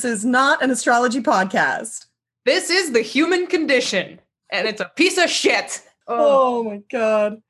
This is not an astrology podcast. This is the human condition, and it's a piece of shit. Oh, oh. oh my god.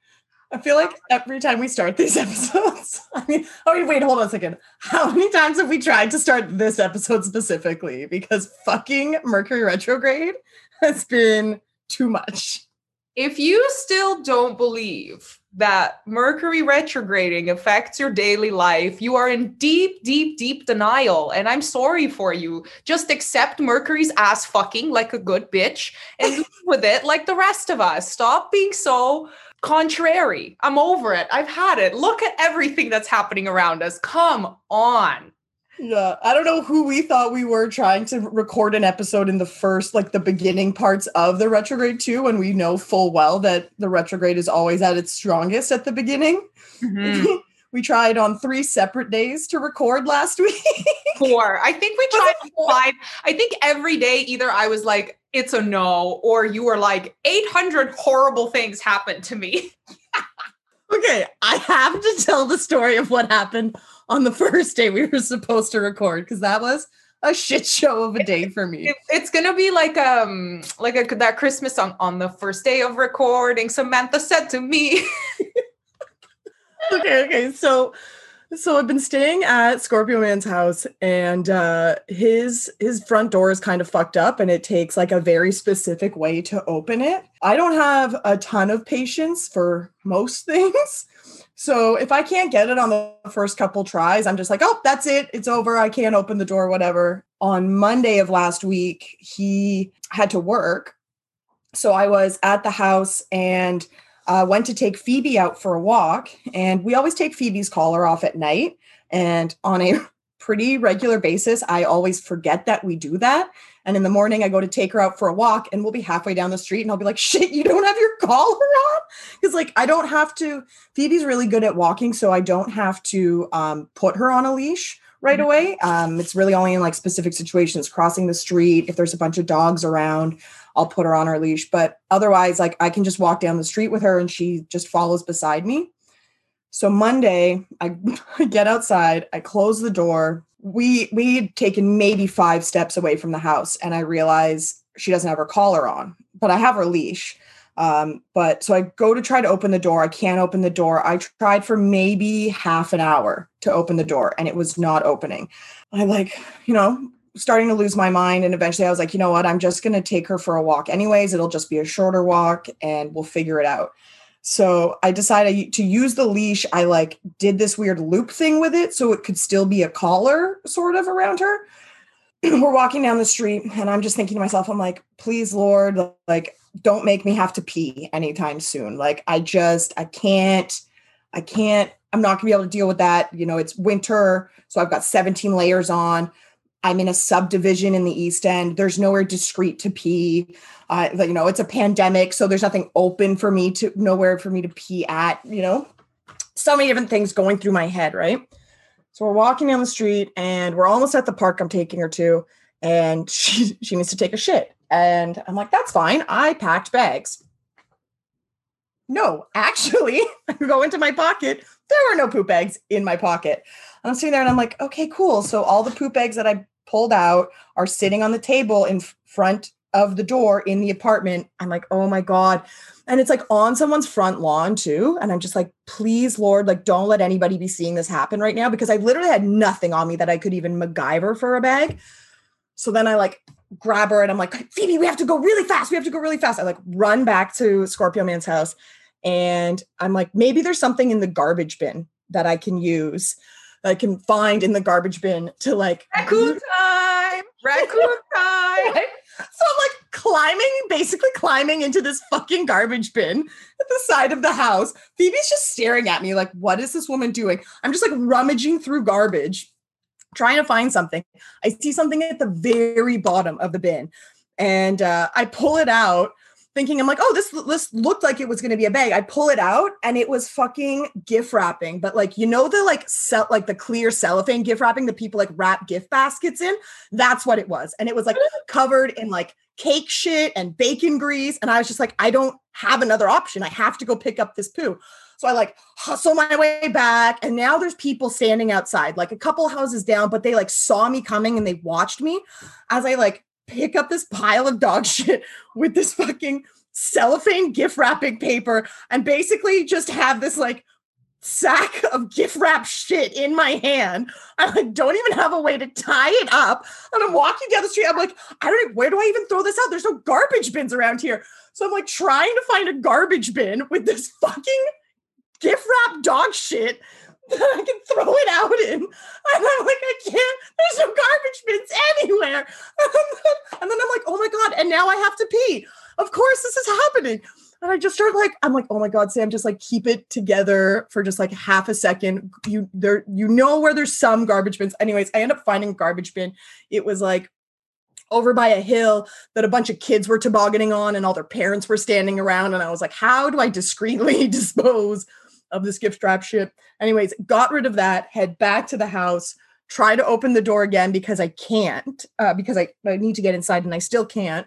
I feel like every time we start these episodes, I mean, oh wait, wait, hold on a second. How many times have we tried to start this episode specifically? Because fucking Mercury retrograde has been too much. If you still don't believe that Mercury retrograding affects your daily life, you are in deep, deep, deep denial. And I'm sorry for you. Just accept Mercury's ass fucking like a good bitch and live with it like the rest of us. Stop being so contrary. I'm over it. I've had it. Look at everything that's happening around us. Come on. Yeah, I don't know who we thought we were trying to record an episode in the first, like the beginning parts of the retrograde too, when we know full well that the retrograde is always at its strongest at the beginning. Mm-hmm. we tried on three separate days to record last week. Four. I think we tried five. I think every day either I was like, it's a no, or you were like, 800 horrible things happened to me. okay, I have to tell the story of what happened on the first day we were supposed to record because that was a shit show of a day for me. It, it's gonna be like um like a, that Christmas song on the first day of recording. Samantha said to me. okay, okay, so so I've been staying at Scorpio Man's house, and uh, his his front door is kind of fucked up, and it takes like a very specific way to open it. I don't have a ton of patience for most things, so if I can't get it on the first couple tries, I'm just like, oh, that's it. It's over. I can't open the door, whatever. On Monday of last week, he had to work. So I was at the house and uh, went to take Phoebe out for a walk. And we always take Phoebe's collar off at night. And on a pretty regular basis, I always forget that we do that. And in the morning, I go to take her out for a walk and we'll be halfway down the street and I'll be like, shit, you don't have your collar on? Because, like, I don't have to. Phoebe's really good at walking, so I don't have to um, put her on a leash right mm-hmm. away. Um, it's really only in like specific situations, crossing the street, if there's a bunch of dogs around. I'll put her on her leash. But otherwise, like I can just walk down the street with her and she just follows beside me. So Monday, I, get outside, I close the door, we we had taken maybe five steps away from the house and i realize she doesn't have her collar on but i have her leash. Um, but so i go to try to open the door. I can't open the door. I tried for maybe half an hour to open the door and it was not opening. I like you know starting to lose my mind and eventually i was like you know what? I'm just going to take her for a walk anyways. It'll just be a shorter walk and we'll figure it out so I decided to use the leash. I like did this weird loop thing with it so it could still be a collar sort of around her. We're walking down the street and I'm just thinking to myself, I'm like, please, Lord, like, don't make me have to pee anytime soon. Like, I just, I can't, I can't, I'm not gonna be able to deal with that. You know, it's winter. So I've got 17 layers on. I'm in a subdivision in the East End. There's nowhere discreet to pee. Uh, you know, it's a pandemic, so there's nothing open for me to nowhere for me to pee at. You know, so many different things going through my head, right? So we're walking down the street, and we're almost at the park. I'm taking her to, and she she needs to take a shit, and I'm like, that's fine. I packed bags. No, actually, I go into my pocket. There were no poop bags in my pocket. I'm sitting there and I'm like, okay, cool. So all the poop bags that I pulled out are sitting on the table in front of the door in the apartment. I'm like, oh my God. And it's like on someone's front lawn too. And I'm just like, please, Lord, like, don't let anybody be seeing this happen right now because I literally had nothing on me that I could even MacGyver for a bag. So then I like grab her and I'm like, Phoebe, we have to go really fast. We have to go really fast. I like run back to Scorpio Man's house and I'm like, maybe there's something in the garbage bin that I can use. I can find in the garbage bin to like raccoon time, raccoon time. So I'm like climbing, basically climbing into this fucking garbage bin at the side of the house. Phoebe's just staring at me like, what is this woman doing? I'm just like rummaging through garbage, trying to find something. I see something at the very bottom of the bin, and uh, I pull it out thinking I'm like, oh, this this looked like it was going to be a bag. I pull it out and it was fucking gift wrapping, but like you know the like cell like the clear cellophane gift wrapping that people like wrap gift baskets in. That's what it was, and it was like covered in like cake shit and bacon grease. And I was just like, I don't have another option. I have to go pick up this poo. So I like hustle my way back. And now there's people standing outside, like a couple houses down, but they like saw me coming and they watched me as I like pick up this pile of dog shit with this fucking cellophane gift wrapping paper and basically just have this like sack of gift wrap shit in my hand. I like don't even have a way to tie it up. And I'm walking down the street. I'm like, I don't where do I even throw this out? There's no garbage bins around here. So I'm like trying to find a garbage bin with this fucking gift wrap dog shit that I can throw it out in. And I'm like, I can't, there's no garbage bins anywhere. And then, and then I'm like, oh my God, and now I have to pee. Of course, this is happening. And I just start like, I'm like, oh my God, Sam, just like keep it together for just like half a second. You there, you know where there's some garbage bins. Anyways, I end up finding a garbage bin. It was like over by a hill that a bunch of kids were tobogganing on and all their parents were standing around. And I was like, how do I discreetly dispose of this gift wrap shit? Anyways, got rid of that, head back to the house, try to open the door again because I can't, uh, because I, I need to get inside and I still can't.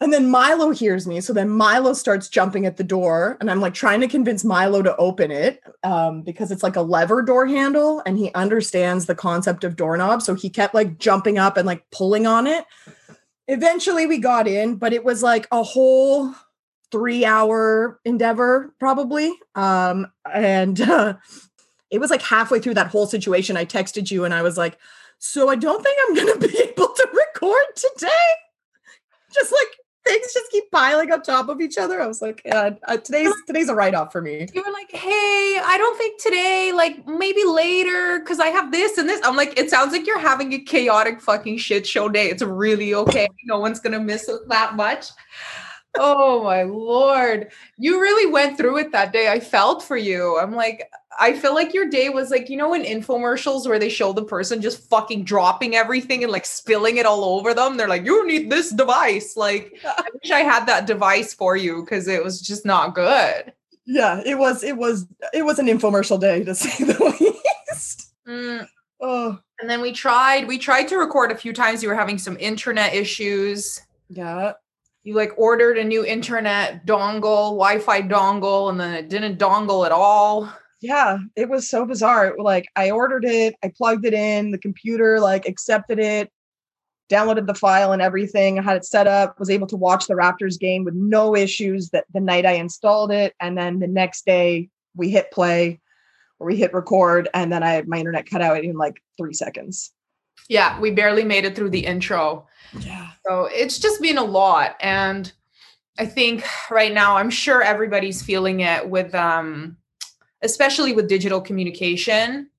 And then Milo hears me. So then Milo starts jumping at the door, and I'm like trying to convince Milo to open it um, because it's like a lever door handle, and he understands the concept of doorknob. So he kept like jumping up and like pulling on it. Eventually, we got in, but it was like a whole three hour endeavor, probably. Um, and uh, it was like halfway through that whole situation. I texted you, and I was like, "So I don't think I'm going to be able to record today." Just like things just keep piling up top of each other. I was like, yeah, uh, today's today's a write off for me. You were like, hey, I don't think today, like maybe later, because I have this and this. I'm like, it sounds like you're having a chaotic fucking shit show day. It's really okay. No one's gonna miss it that much. Oh my lord. You really went through it that day. I felt for you. I'm like, I feel like your day was like, you know, in infomercials where they show the person just fucking dropping everything and like spilling it all over them. They're like, you need this device. Like, I wish I had that device for you because it was just not good. Yeah, it was, it was, it was an infomercial day to say the least. Mm. Oh. And then we tried, we tried to record a few times. You were having some internet issues. Yeah you like ordered a new internet dongle, Wi-Fi dongle, and then it didn't dongle at all. Yeah, it was so bizarre. Like I ordered it, I plugged it in, the computer like accepted it, downloaded the file and everything, I had it set up, was able to watch the Raptors game with no issues that the night I installed it. And then the next day we hit play or we hit record, and then I my internet cut out in like three seconds. Yeah, we barely made it through the intro. Yeah. So it's just been a lot. And I think right now, I'm sure everybody's feeling it with, um, especially with digital communication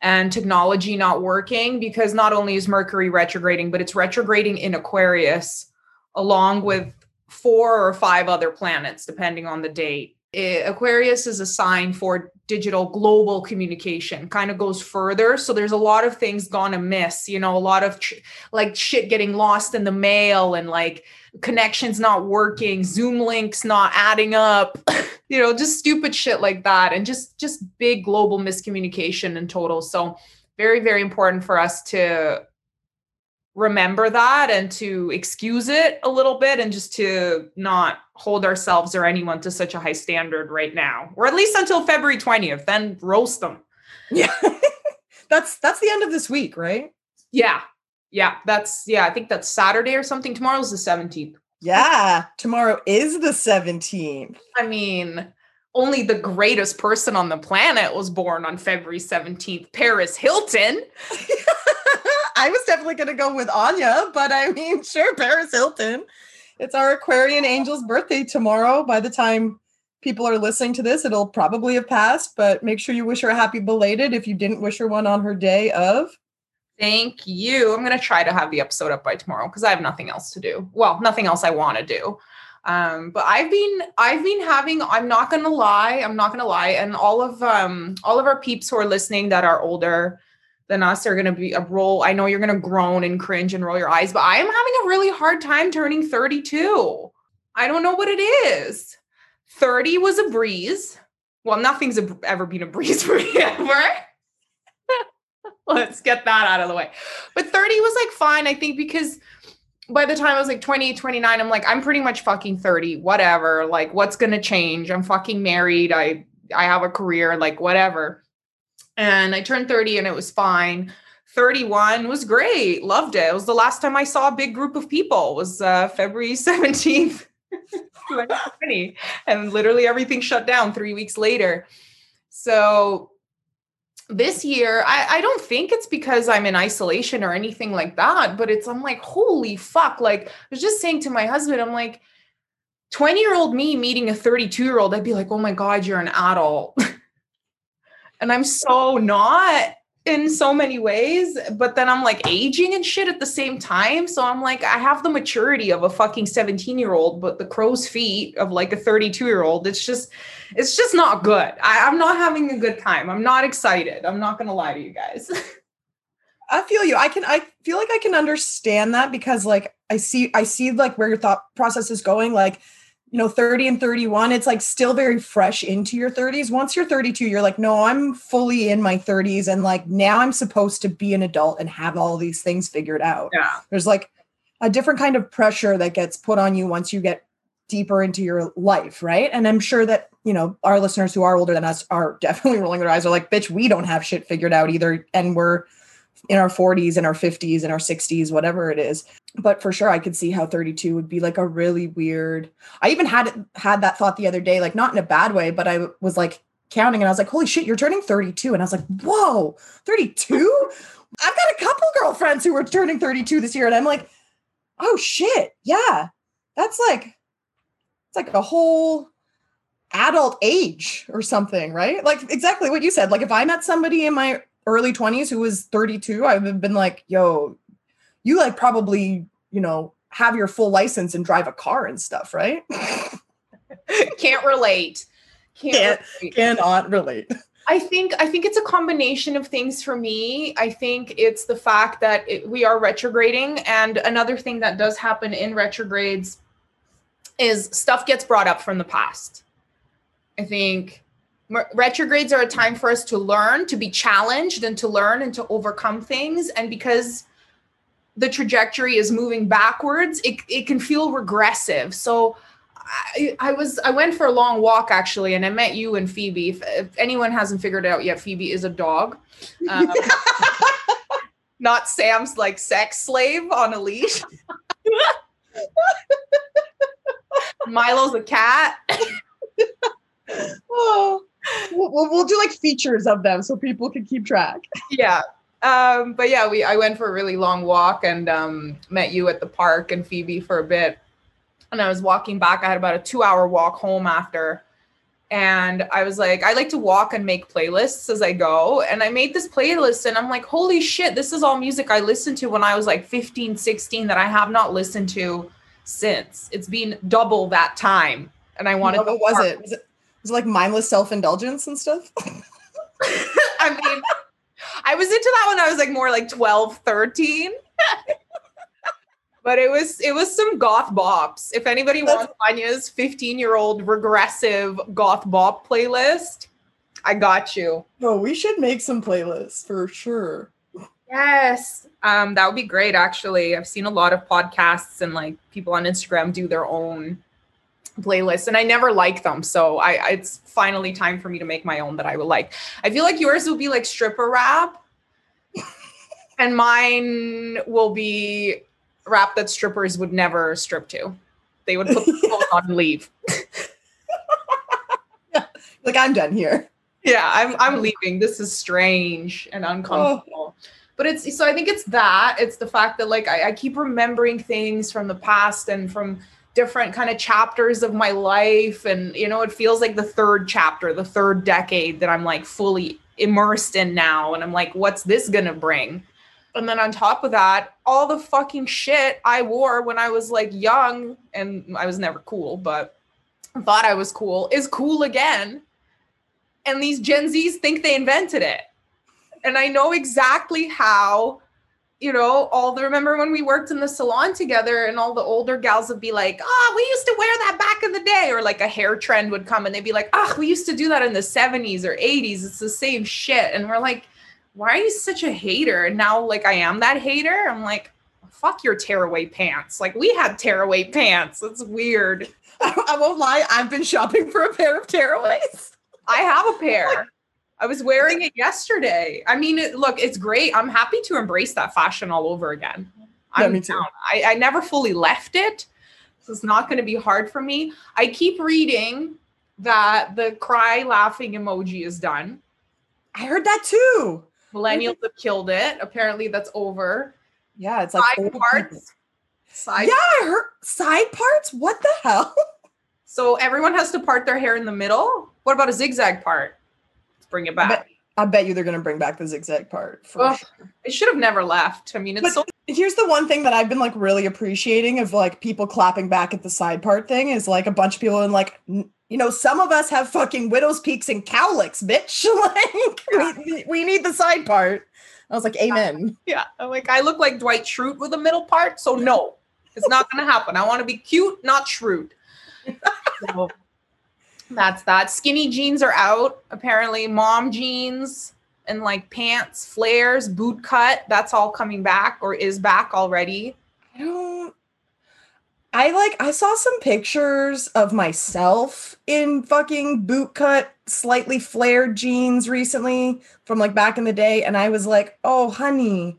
and technology not working, because not only is Mercury retrograding, but it's retrograding in Aquarius along with four or five other planets, depending on the date. Aquarius is a sign for digital global communication kind of goes further. So there's a lot of things gone amiss you know a lot of tr- like shit getting lost in the mail and like connections not working zoom links not adding up you know just stupid shit like that and just just big global miscommunication in total. So very very important for us to remember that and to excuse it a little bit and just to not hold ourselves or anyone to such a high standard right now or at least until february 20th then roast them. Yeah. That's that's the end of this week right? Yeah. Yeah that's yeah i think that's saturday or something. Tomorrow's the 17th yeah tomorrow is the 17th i mean only the greatest person on the planet was born on february 17th paris hilton I was definitely going to go with Anya, but I mean, sure, Paris Hilton. It's our Aquarian Angel's birthday tomorrow. By the time people are listening to this, it'll probably have passed, but make sure you wish her a happy belated if you didn't wish her one on her day of. Thank you. I'm going to try to have the episode up by tomorrow because I have nothing else to do. Well, nothing else I want to do. Um, but I've been I've been having I'm not going to lie, I'm not going to lie and all of um all of our peeps who are listening that are older than us are going to be a roll. I know you're going to groan and cringe and roll your eyes, but I am having a really hard time turning 32. I don't know what it is. 30 was a breeze. Well, nothing's ever been a breeze for me ever. Let's get that out of the way. But 30 was like fine, I think, because by the time I was like 20, 29, I'm like, I'm pretty much fucking 30, whatever. Like, what's going to change? I'm fucking married. I I have a career, like whatever. And I turned 30 and it was fine. 31 was great. Loved it. It was the last time I saw a big group of people. It was uh, February 17th, 2020. And literally everything shut down three weeks later. So this year, I, I don't think it's because I'm in isolation or anything like that, but it's I'm like, holy fuck. Like I was just saying to my husband, I'm like, 20 year old me meeting a 32 year old, I'd be like, oh my God, you're an adult. and I'm so not in so many ways, but then I'm like aging and shit at the same time. So I'm like, I have the maturity of a fucking 17 year old, but the crow's feet of like a 32 year old. It's just, it's just not good. I, I'm not having a good time. I'm not excited. I'm not gonna lie to you guys. I feel you. I can I feel like I can understand that because like I see I see like where your thought process is going. Like you know 30 and 31 it's like still very fresh into your 30s once you're 32 you're like no i'm fully in my 30s and like now i'm supposed to be an adult and have all these things figured out. Yeah. There's like a different kind of pressure that gets put on you once you get deeper into your life right? And i'm sure that you know our listeners who are older than us are definitely rolling their eyes. Are like bitch we don't have shit figured out either and we're in our 40s and our 50s and our 60s whatever it is. But for sure i could see how 32 would be like a really weird i even had had that thought the other day like not in a bad way but i was like counting and i was like holy shit you're turning 32 and i was like whoa 32 i've got a couple girlfriends who were turning 32 this year. And i'm like oh shit yeah that's like it's like a whole adult age or something right? Like exactly what you said like if i met somebody in my early 20s who was 32 i would have been like yo you like probably, you know, have your full license and drive a car and stuff, right? Can't relate. Can't, Can't relate. cannot relate. I think I think it's a combination of things for me. I think it's the fact that it, we are retrograding, and another thing that does happen in retrogrades is stuff gets brought up from the past. I think retrogrades are a time for us to learn, to be challenged, and to learn and to overcome things. And because the trajectory is moving backwards, it, it can feel regressive. So I, I, was I went for a long walk actually, and I met you and Phoebe. If, if anyone hasn't figured it out yet, Phoebe is a dog, um, not Sam's like sex slave on a leash. Milo's a cat. Oh, we'll, we'll do like features of them so people can keep track. Yeah, um, but yeah, we I went for a really long walk and um, met you at the park and Phoebe for a bit. And I was walking back. I had about a two hour walk home after. And I was like, I like to walk and make playlists as I go. And I made this playlist and I'm like, holy shit, this is all music I listened to when I was like 15, 16 that I have not listened to since. It's been double that time. And I wanted What was it? Was it was it like mindless self-indulgence and stuff? I mean I was into that when I was like more like 12, 13. but it was it was some goth bops. If anybody That's- wants Anya's 15 year old regressive goth bop playlist, I got you. No, we should make some playlists for sure. Yes. Um, that would be great actually. I've seen a lot of podcasts and like people on Instagram do their own playlists and I never like them. So I, I, it's finally time for me to make my own that I would like. I feel like yours will be like stripper rap and mine will be rap that strippers would never strip to. They would put the clothes on and leave. like I'm done here. Yeah, I'm I'm leaving. This is strange and uncomfortable. Oh. But it's so I think it's that. It's the fact that like I, I keep remembering things from the past and from different kind of chapters of my life. And you know it feels like the third chapter the third decade that i'm like fully immersed in now. And i'm like what's this gonna bring? And then on top of that all the fucking shit i wore when i was like young and i was never cool but thought i was cool is cool again. And these gen z's think they invented it. And i know exactly how you know, all the remember when we worked in the salon together and all the older gals would be like, oh, we used to wear that back in the day. Or like a hair trend would come and they'd be like, oh, we used to do that in the 70s or 80s. It's the same shit. And we're like, why are you such a hater? And now, like, I am that hater. I'm like, fuck your tearaway pants. Like, we had tearaway pants. It's weird. I, I won't lie. I've been shopping for a pair of tearaways. I have a oh pair. I was wearing it yesterday. I mean, it, look, it's great. I'm happy to embrace that fashion all over again. Yeah, I'm me too. down. I, I never fully left it. So it's not going to be hard for me. I keep reading that the cry laughing emoji is done. I heard that too. Millennials have killed it. Apparently, that's over. Yeah, it's like Side people. parts. Side. Yeah, I heard side parts. What the hell? So everyone has to part their hair in the middle. What about a zigzag part? Let's bring it back. bet- I bet you they're gonna bring back the zigzag part for Ugh. sure. it should have never left. I mean, it's But so here's the one thing that I've been like really appreciating of like people clapping back at the side part thing is like a bunch of people and like n- you know some of us have fucking widow's peaks and cowlicks, bitch. like we, we need the side part. I was like, amen. yeah. I'm like I look like Dwight Schrute with a middle part, so no, it's not going to happen. I want to be cute, not Schrute. So that's that. Skinny jeans are out. Apparently, mom jeans and like pants, flares, boot cut. That's all coming back or is back already. I don't. I like. I saw some pictures of myself in fucking boot cut, slightly flared jeans recently from like back in the day, and I was like, "Oh, honey,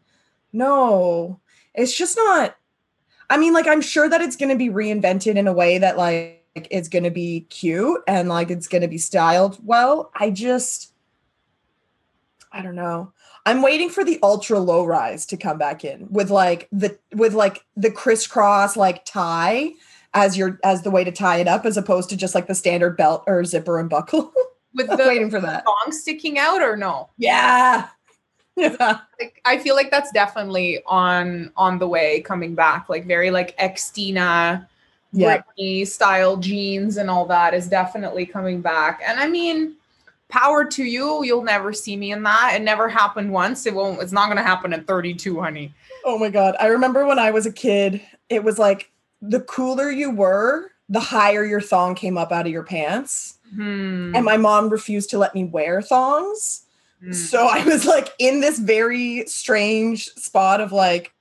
no, it's just not." I mean, like, I'm sure that it's going to be reinvented in a way that like it's going to be cute and like it's going to be styled well. I just, I don't know. I'm waiting for the ultra low rise to come back in with like the with like the crisscross like tie as your as the way to tie it up as opposed to just like the standard belt or zipper and buckle. With the waiting for that. thong sticking out or no? Yeah. Yeah. like I feel like that's definitely on on the way coming back. Like very like Xtina, Yeah. Britney style jeans and all that is definitely coming back. And I mean, power to you. You'll never see me in that. It never happened once. It won't. It's not gonna happen at 32, honey. Oh my god. I remember when I was a kid, it was like the cooler you were, the higher your thong came up out of your pants. Hmm. And my mom refused to let me wear thongs. Hmm. So I was like in this very strange spot of like,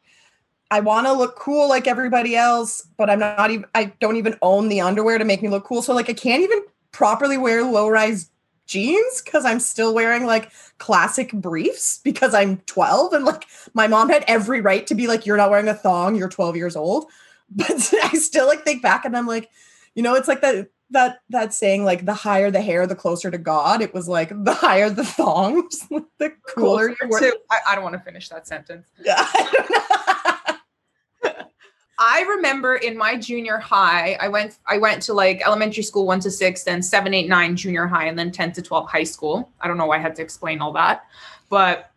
I want to look cool like everybody else, but I'm not even, I don't even own the underwear to make me look cool. So like, I can't even properly wear low rise jeans because I'm still wearing like classic briefs because I'm 12 and like my mom had every right to be like, you're not wearing a thong, you're 12 years old. But I still like think back and I'm like, you know, it's like that that that saying like the higher the hair, the closer to God. It was like the higher the thongs, the cooler you were. I, I don't want to finish that sentence. Yeah, I don't know. I remember in my junior high, I went I went to like elementary school one to six, then seven, eight, nine junior high, and then 10 to 12 high school. I don't know why I had to explain all that. But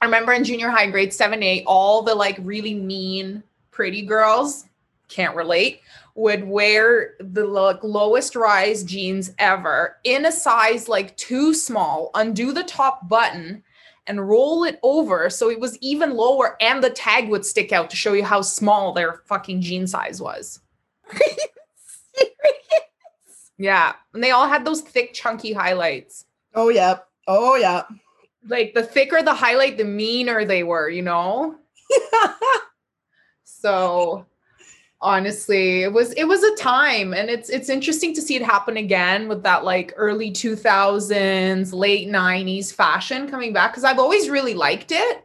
I remember in junior high, grade seven, eight, all the like really mean, pretty girls, can't relate, would wear the like lowest rise jeans ever in a size like too small, undo the top button and roll it over so it was even lower and the tag would stick out to show you how small their fucking jean size was. Yeah. And they all had those thick, chunky highlights. oh yeah. Oh yeah. Like the thicker the highlight, the meaner they were, you know? So honestly, it was it was a time and it's it's interesting to see it happen again with that like early 2000s, late 90s fashion coming back cuz I've always really liked it.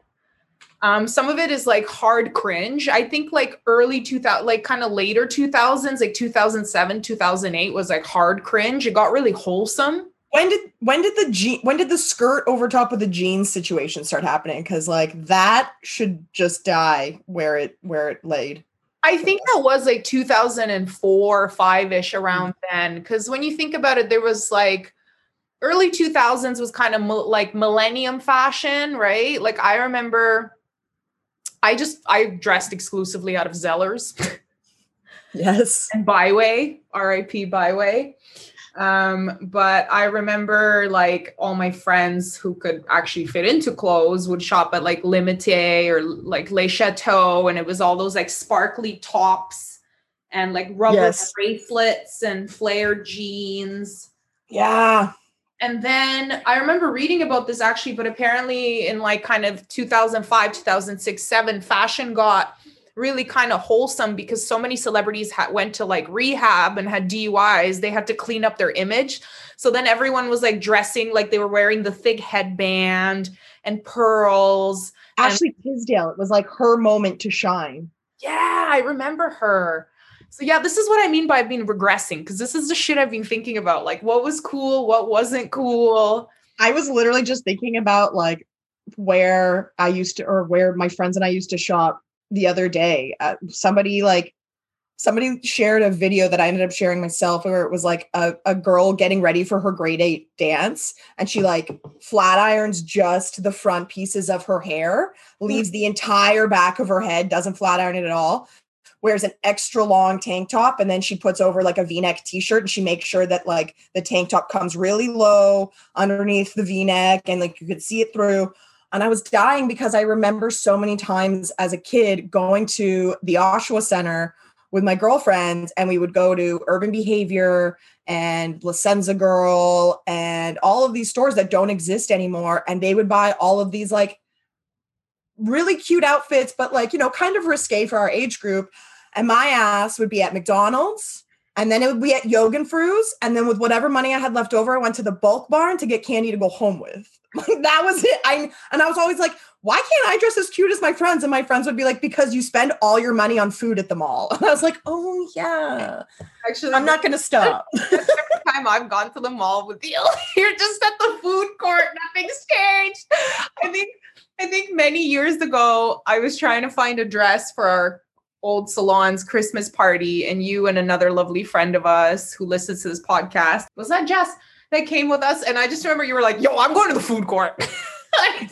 Um some of it is like hard cringe. I think like early 2000 like kind of later 2000s, like 2007, 2008 was like hard cringe. It got really wholesome. when did when did the jean when did the skirt over top of the jeans situation start happening? Because like that should just die where it where it laid. I think that was like 2004, five ish around mm. then. Because when you think about it, there was like early 2000s was kind of like millennium fashion, right? Like I remember I just, I dressed exclusively out of Zellers Yes. and Bi-Way, RIP Bi-Way. Um, but I remember like all my friends who could actually fit into clothes would shop at like Limite or like Le Chateau, and it was all those like sparkly tops and like rubber Yes. bracelets and flared jeans. Yeah. And then I remember reading about this actually, but apparently in like kind of 2005, 2006, 7, fashion got really kind of wholesome because so many celebrities ha- went to like rehab and had DUIs. They had to clean up their image. So then everyone was like dressing like they were wearing the thick headband and pearls. Ashley Tisdale, it was like her moment to shine. Yeah, I remember her. So yeah, this is what I mean by being regressing because this is the shit I've been thinking about. Like what was cool, what wasn't cool. I was literally just thinking about like where I used to or where my friends and I used to shop the other day. Uh, somebody like somebody shared a video that I ended up sharing myself where it was like a, a girl getting ready for her grade eight dance and she like flat irons just the front pieces of her hair, leaves the entire back of her head, doesn't flat iron it at all, wears an extra long tank top and then she puts over like a v-neck t-shirt and she makes sure that like the tank top comes really low underneath the v-neck and like you could see it through and I was dying because I remember so many times as a kid going to the Oshawa Center with my girlfriends, and we would go to Urban Behavior and La Senza Girl and all of these stores that don't exist anymore. And they would buy all of these like really cute outfits, but like, you know, kind of risque for our age group. And my ass would be at McDonald's. And then it would be at Yogen Früz. And then with whatever money I had left over, I went to the bulk barn to get candy to go home with. Like that was it. I and I was always like, why can't I dress as cute as my friends? And my friends would be like, because you spend all your money on food at the mall. And I was like, oh yeah. Actually, I'm not gonna stop. Every time I've gone to the mall with you, you're just at the food court, nothing's changed. I think I think many years ago, I was trying to find a dress for our old salon's Christmas party, and you and another lovely friend of us who listens to this podcast was that Jess that came with us, and I just remember you were like, "Yo, I'm going to the food court." like,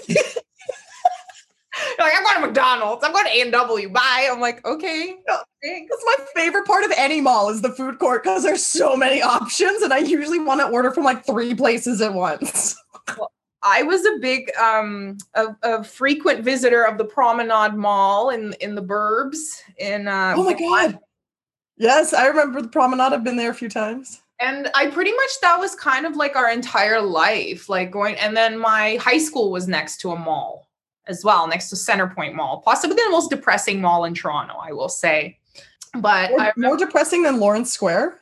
like, I'm going to McDonald's. I'm going to A&W. Bye. I'm like, okay. That's my favorite part of any mall is the food court because there's so many options, and I usually want to order from like three places at once. well, I was a big um a, a, frequent visitor of the Promenade Mall in in the Burbs in uh Oh my god. Yes, I remember the Promenade. I've been there a few times and I pretty much that was kind of like our entire life, like going. And then my high school was next to a mall as well, next to Centerpoint Mall, possibly the most depressing mall in Toronto, I will say. But more, more depressing than Lawrence Square.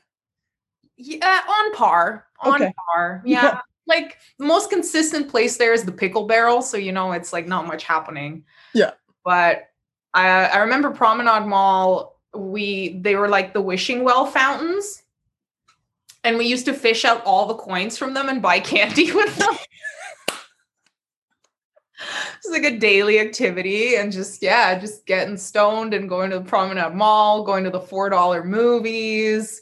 Yeah, on par, on okay. par. Yeah. yeah. Like the most consistent place there is the pickle barrel, so you know it's like not much happening. Yeah. But I I remember Promenade Mall. We they were like the wishing well fountains and we used to fish out all the coins from them and buy candy with them. it's like a daily activity and just yeah, just getting stoned and going to the Promenade Mall, going to the four dollar movies,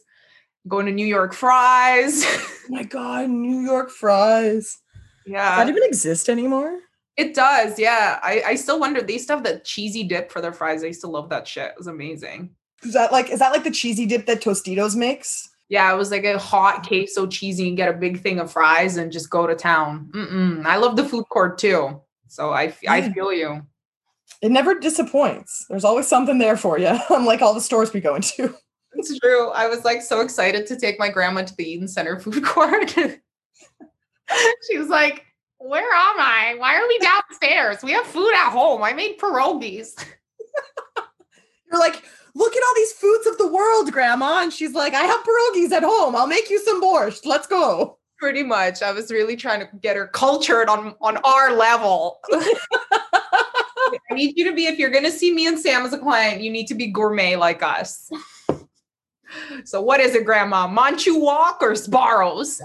going to New York Fries. oh my god, New York Fries. Yeah. Does that even exist anymore? It does, yeah. I, I still wonder. They used to have the cheesy dip for their fries. I used to love that shit. It was amazing. Is that like is that like the cheesy dip that Tostitos makes? Yeah, it was like a hot queso cheesy and get a big thing of fries and just go to town. Mm-mm. I love the food court too. So I, I feel you. It never disappoints. There's always something there for you, unlike all the stores we go into. It's true. I was like so excited to take my grandma to the Eaton Center food court. she was like, Where am I? Why are we downstairs? We have food at home. I made pierogies. You're like, look at all these foods of the world, grandma. And she's like, I have pierogies at home. I'll make you some borscht. Let's go. Pretty much. I was really trying to get her cultured on, on our level. I need you to be, if you're going to see me and Sam as a client, you need to be gourmet like us. So what is it, Grandma? Manchu Wok or Sbarro's?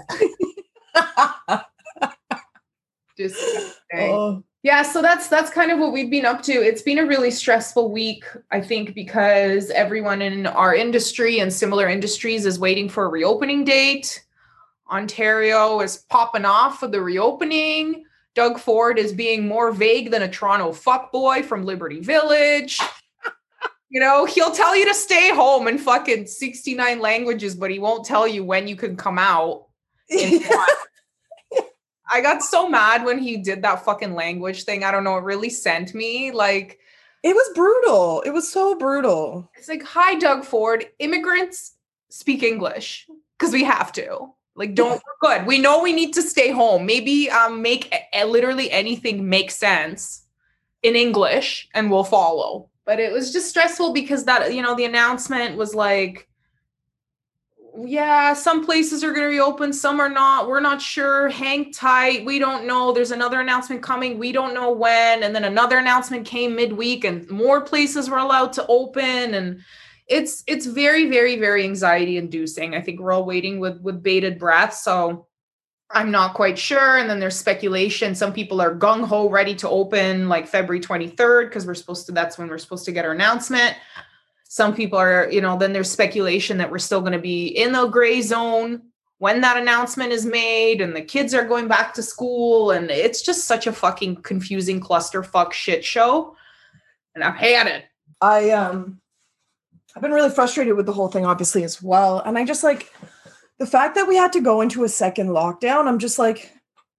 Just oh yeah so that's that's kind of what we've been up to. It's been a really stressful week i think because everyone in our industry and similar industries is waiting for a reopening date. Ontario is popping off for the reopening. Doug ford is being more vague than a toronto fuckboy from liberty village. You know he'll tell you to stay home in fucking 69 languages but he won't tell you when you can come out I got so mad when he did that fucking language thing. I don't know. It really sent me like. It was brutal. It was so brutal. It's like, hi, Doug Ford. Immigrants speak English because we have to. Like, don't yeah. good. We know we need to stay home. Maybe um, make literally anything make sense in English, and we'll follow. but it was just stressful because that you know the announcement was like yeah, some places are going to reopen, some are not. We're not sure. Hang tight. We don't know. There's another announcement coming. We don't know when. And then another announcement came midweek and more places were allowed to open and it's it's very very very anxiety inducing. I think we're all waiting with with bated breath. So I'm not quite sure. And then there's speculation. Some people are gung ho ready to open like February 23rd because we're supposed to, that's when we're supposed to get our announcement some people are you know then there's speculation that we're still going to be in the gray zone when that announcement is made and the kids are going back to school and it's just such a fucking confusing clusterfuck shit show. And i've had it i um i've been really frustrated with the whole thing obviously as well. And i just like the fact that we had to go into a second lockdown i'm just like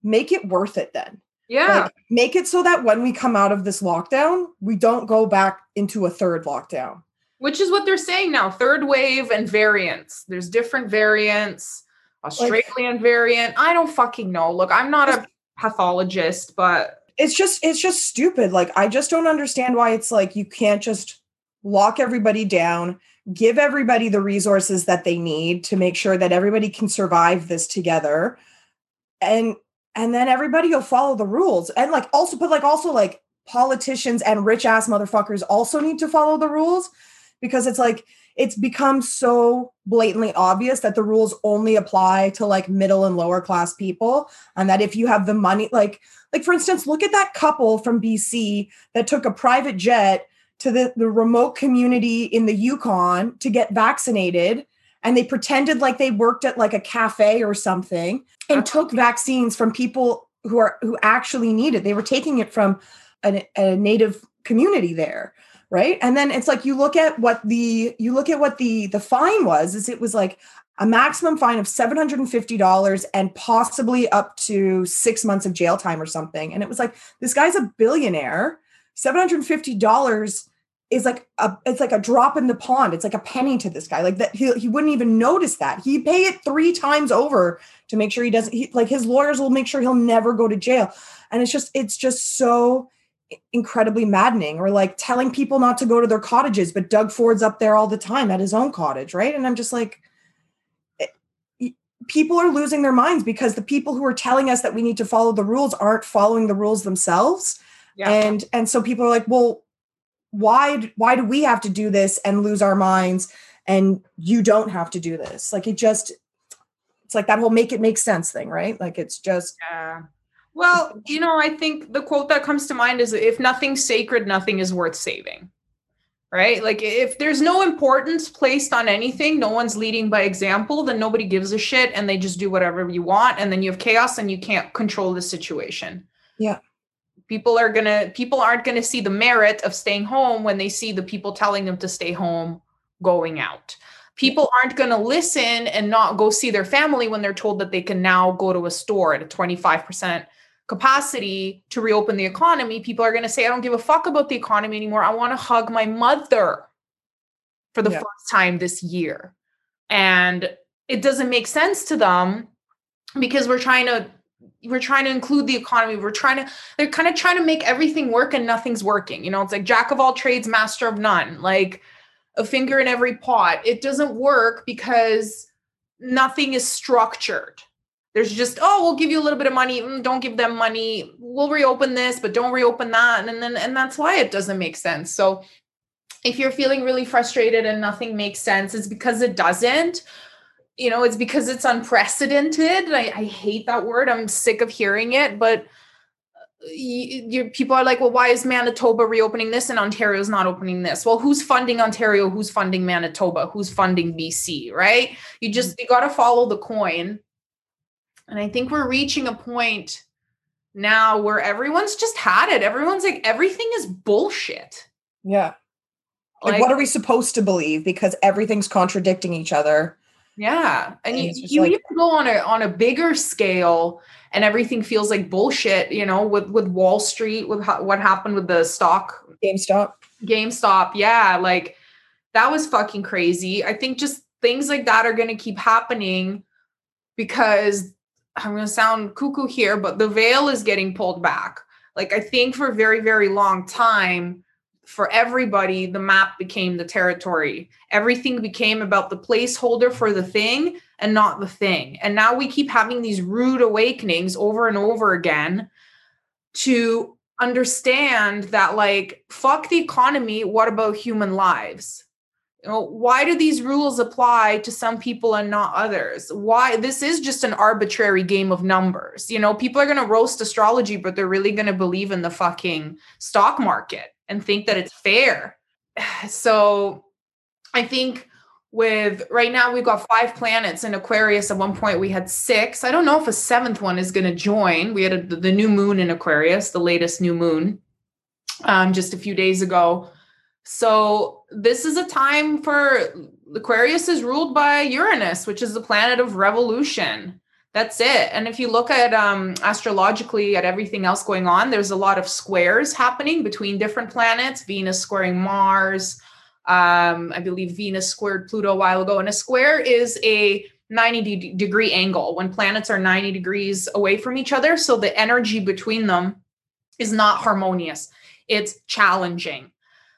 make it worth it then. Yeah. Like, make it so that when we come out of this lockdown we don't go back into a third lockdown which is what they're saying now third wave and variants. There's different variants australian like, variant. I don't fucking know. Look i'm not a pathologist but it's just it's just stupid. Like i just don't understand why it's like you can't just lock everybody down give everybody the resources that they need to make sure that everybody can survive this together. And and then everybody will follow the rules. And like also but like also like politicians and rich ass motherfuckers also need to follow the rules because it's like it's become so blatantly obvious that the rules only apply to like middle and lower class people and that if you have the money like like for instance look at that couple from BC that took a private jet to the, the remote community in the Yukon to get vaccinated and they pretended like they worked at like a cafe or something and uh-huh. took vaccines from people who are who actually need it. They were taking it from a, a native community there right? And then it's like you look at what the you look at what the the fine was is it was like a maximum fine of $750 and possibly up to six months of jail time or something. And it was like this guy's a billionaire. $750 is like a it's like a drop in the pond. It's like a penny to this guy. Like that he, he wouldn't even notice that. He pay it three times over to make sure he doesn't he, like his lawyers will make sure he'll never go to jail. And it's just it's just so incredibly maddening or like telling people not to go to their cottages but doug ford's up there all the time at his own cottage right? And i'm just like it, eh, people are losing their minds because the people who are telling us that we need to follow the rules aren't following the rules themselves. Yeah. and and so people are like well why why do we have to do this and lose our minds and you don't have to do this? Like it just it's like that whole make it make sense thing right? Like it's just yeah well, you know, I think the quote that comes to mind is if nothing's sacred, nothing is worth saving. Right? Like if there's no importance placed on anything, no one's leading by example, then nobody gives a shit and they just do whatever you want and then you have chaos and you can't control the situation. Yeah. People are going to people aren't going to see the merit of staying home when they see the people telling them to stay home going out people aren't going to listen and not go see their family when they're told that they can now go to a store at a 25% capacity to reopen the economy, people are going to say, I don't give a fuck about the economy anymore. I want to hug my mother for the yeah. first time this year. And it doesn't make sense to them because we're trying to we're trying to include the economy we're trying to they're kind of trying to make everything work and nothing's working you know it's like jack of all trades master of none like a finger in every pot it doesn't work because nothing is structured there's just oh we'll give you a little bit of money mm, don't give them money we'll reopen this but don't reopen that and then and that's why it doesn't make sense so if you're feeling really frustrated and nothing makes sense it's because it doesn't you know it's because it's unprecedented I, I hate that word i'm sick of hearing it but you, people are like, well, why is Manitoba reopening this and Ontario's not opening this? Well, who's funding Ontario? Who's funding Manitoba? Who's funding BC? Right? You just you got to follow the coin and I think we're reaching a point now where everyone's just had it. Everyone's like, everything is bullshit. Yeah. Like, like what are we supposed to believe? Because everything's contradicting each other. Yeah. And, and you, you like, to go on a on a bigger scale and everything feels like bullshit, you know, with with Wall Street, with ha- what happened with the stock GameStop. GameStop. Yeah, like that was fucking crazy. I think just things like that are going to keep happening because I'm going to sound cuckoo here, but the veil is getting pulled back. Like I think for a very, very long time, for everybody, the map became the territory. Everything became about the placeholder for the thing and not the thing. And now we keep having these rude awakenings over and over again to understand that, like, fuck the economy. What about human lives? You know, why do these rules apply to some people and not others? Why this is just an arbitrary game of numbers. You know, people are going to roast astrology, but they're really going to believe in the fucking stock market and think that it's fair. So I think with right now we've got five planets in Aquarius. At one point we had six. I don't know if a seventh one is going to join. We had a, the new moon in Aquarius, the latest new moon, um, just a few days ago. So this is a time for Aquarius is ruled by Uranus, which is the planet of revolution. That's it. And if you look at um, astrologically at everything else going on there's a lot of squares happening between different planets. Venus squaring mars um, i believe venus squared pluto a while ago. And a square is a 90 degree angle when planets are 90 degrees away from each other. So the energy between them is not harmonious. It's challenging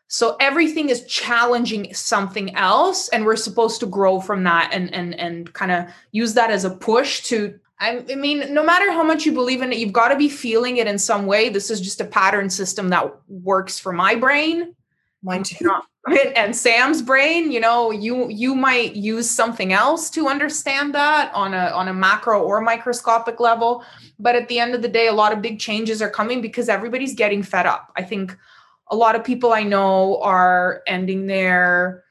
so everything is challenging something else and we're supposed to grow from that and and and kind of use that as a push to I mean, no matter how much you believe in it, you've got to be feeling it in some way. This is just a pattern system that works for my brain. Mine too. And Sam's brain, you know, you you might use something else to understand that on a on a macro or microscopic level. But at the end of the day, a lot of big changes are coming because everybody's getting fed up. I think a lot of people I know are ending their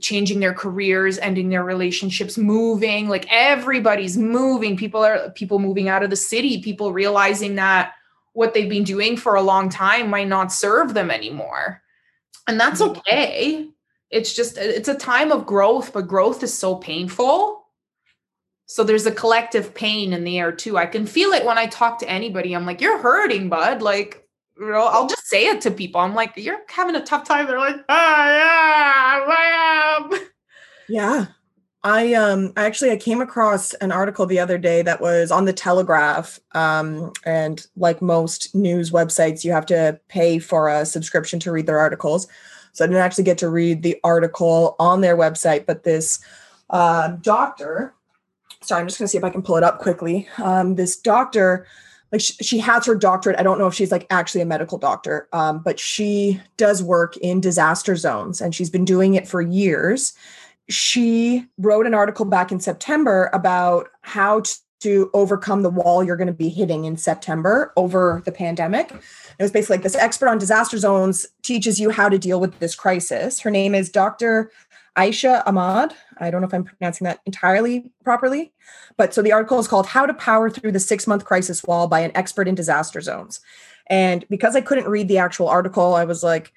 changing their careers ending their relationships moving like everybody's moving. People are people moving out of the city people realizing that what they've been doing for a long time might not serve them anymore. And that's mm-hmm. okay. It's just it's a time of growth but growth is so painful. So there's a collective pain in the air too. I can feel it when i talk to anybody. I'm like you're hurting bud. Like you know, I'll just say it to people. I'm like, you're having a tough time. They're like, ah, yeah, I am. Yeah. I um I actually I came across an article the other day that was on the Telegraph. Um, and like most news websites, you have to pay for a subscription to read their articles. So I didn't actually get to read the article on their website, but this uh, doctor, sorry, I'm just gonna see if I can pull it up quickly. Um, this doctor like she, she, has her doctorate. I don't know if she's like actually a medical doctor, um, but she does work in disaster zones and she's been doing it for years. She wrote an article back in September about how to, to overcome the wall you're going to be hitting in September over the pandemic. It was basically like this expert on disaster zones teaches you how to deal with this crisis. Her name is Dr. Aisha Ahmad. I don't know if I'm pronouncing that entirely properly, but so the article is called How to Power Through the Six Month Crisis Wall by an Expert in Disaster Zones. And because I couldn't read the actual article, I was like,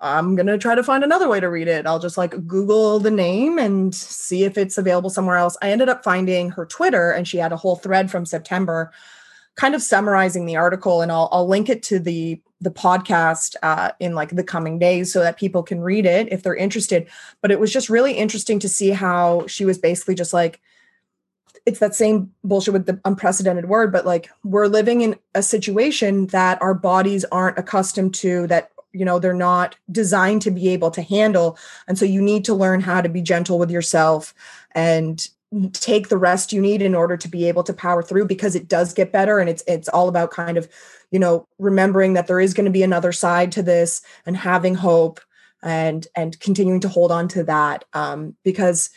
I'm going to try to find another way to read it. I'll just like Google the name and see if it's available somewhere else. I ended up finding her Twitter and she had a whole thread from September kind of summarizing the article and I'll, I'll link it to the the podcast uh, in like the coming days so that people can read it if they're interested. But it was just really interesting to see how she was basically just like, it's that same bullshit with the unprecedented word, but like we're living in a situation that our bodies aren't accustomed to, that, you know, they're not designed to be able to handle. And so you need to learn how to be gentle with yourself and take the rest you need in order to be able to power through because it does get better and it's it's all about kind of you know remembering that there is going to be another side to this and having hope and and continuing to hold on to that um because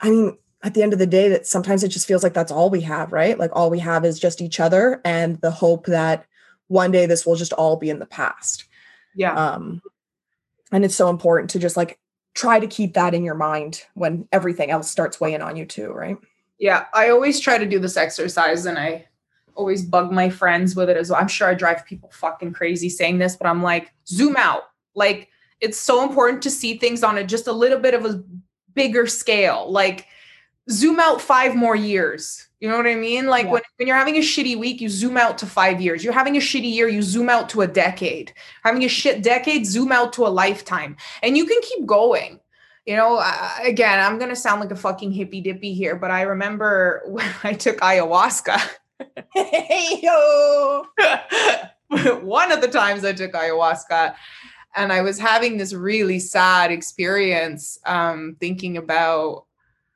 i mean at the end of the day that sometimes it just feels like that's all we have right? Like all we have is just each other and the hope that one day this will just all be in the past. Yeah. Um and it's so important to just like try to keep that in your mind when everything else starts weighing on you too, right? Yeah, I always try to do this exercise and I always bug my friends with it as well. I'm sure I drive people fucking crazy saying this, but I'm like, zoom out. Like it's so important to see things on a just a little bit of a bigger scale. Like zoom out 5 more years. You know what I mean? Like yeah. when, when you're having a shitty week, you zoom out to five years. You're having a shitty year, you zoom out to a decade. Having a shit decade, zoom out to a lifetime. And you can keep going. You know, again, I'm going to sound like a fucking hippy dippy here, but I remember when I took ayahuasca. Hey, yo. One of the times I took ayahuasca, and I was having this really sad experience um, thinking about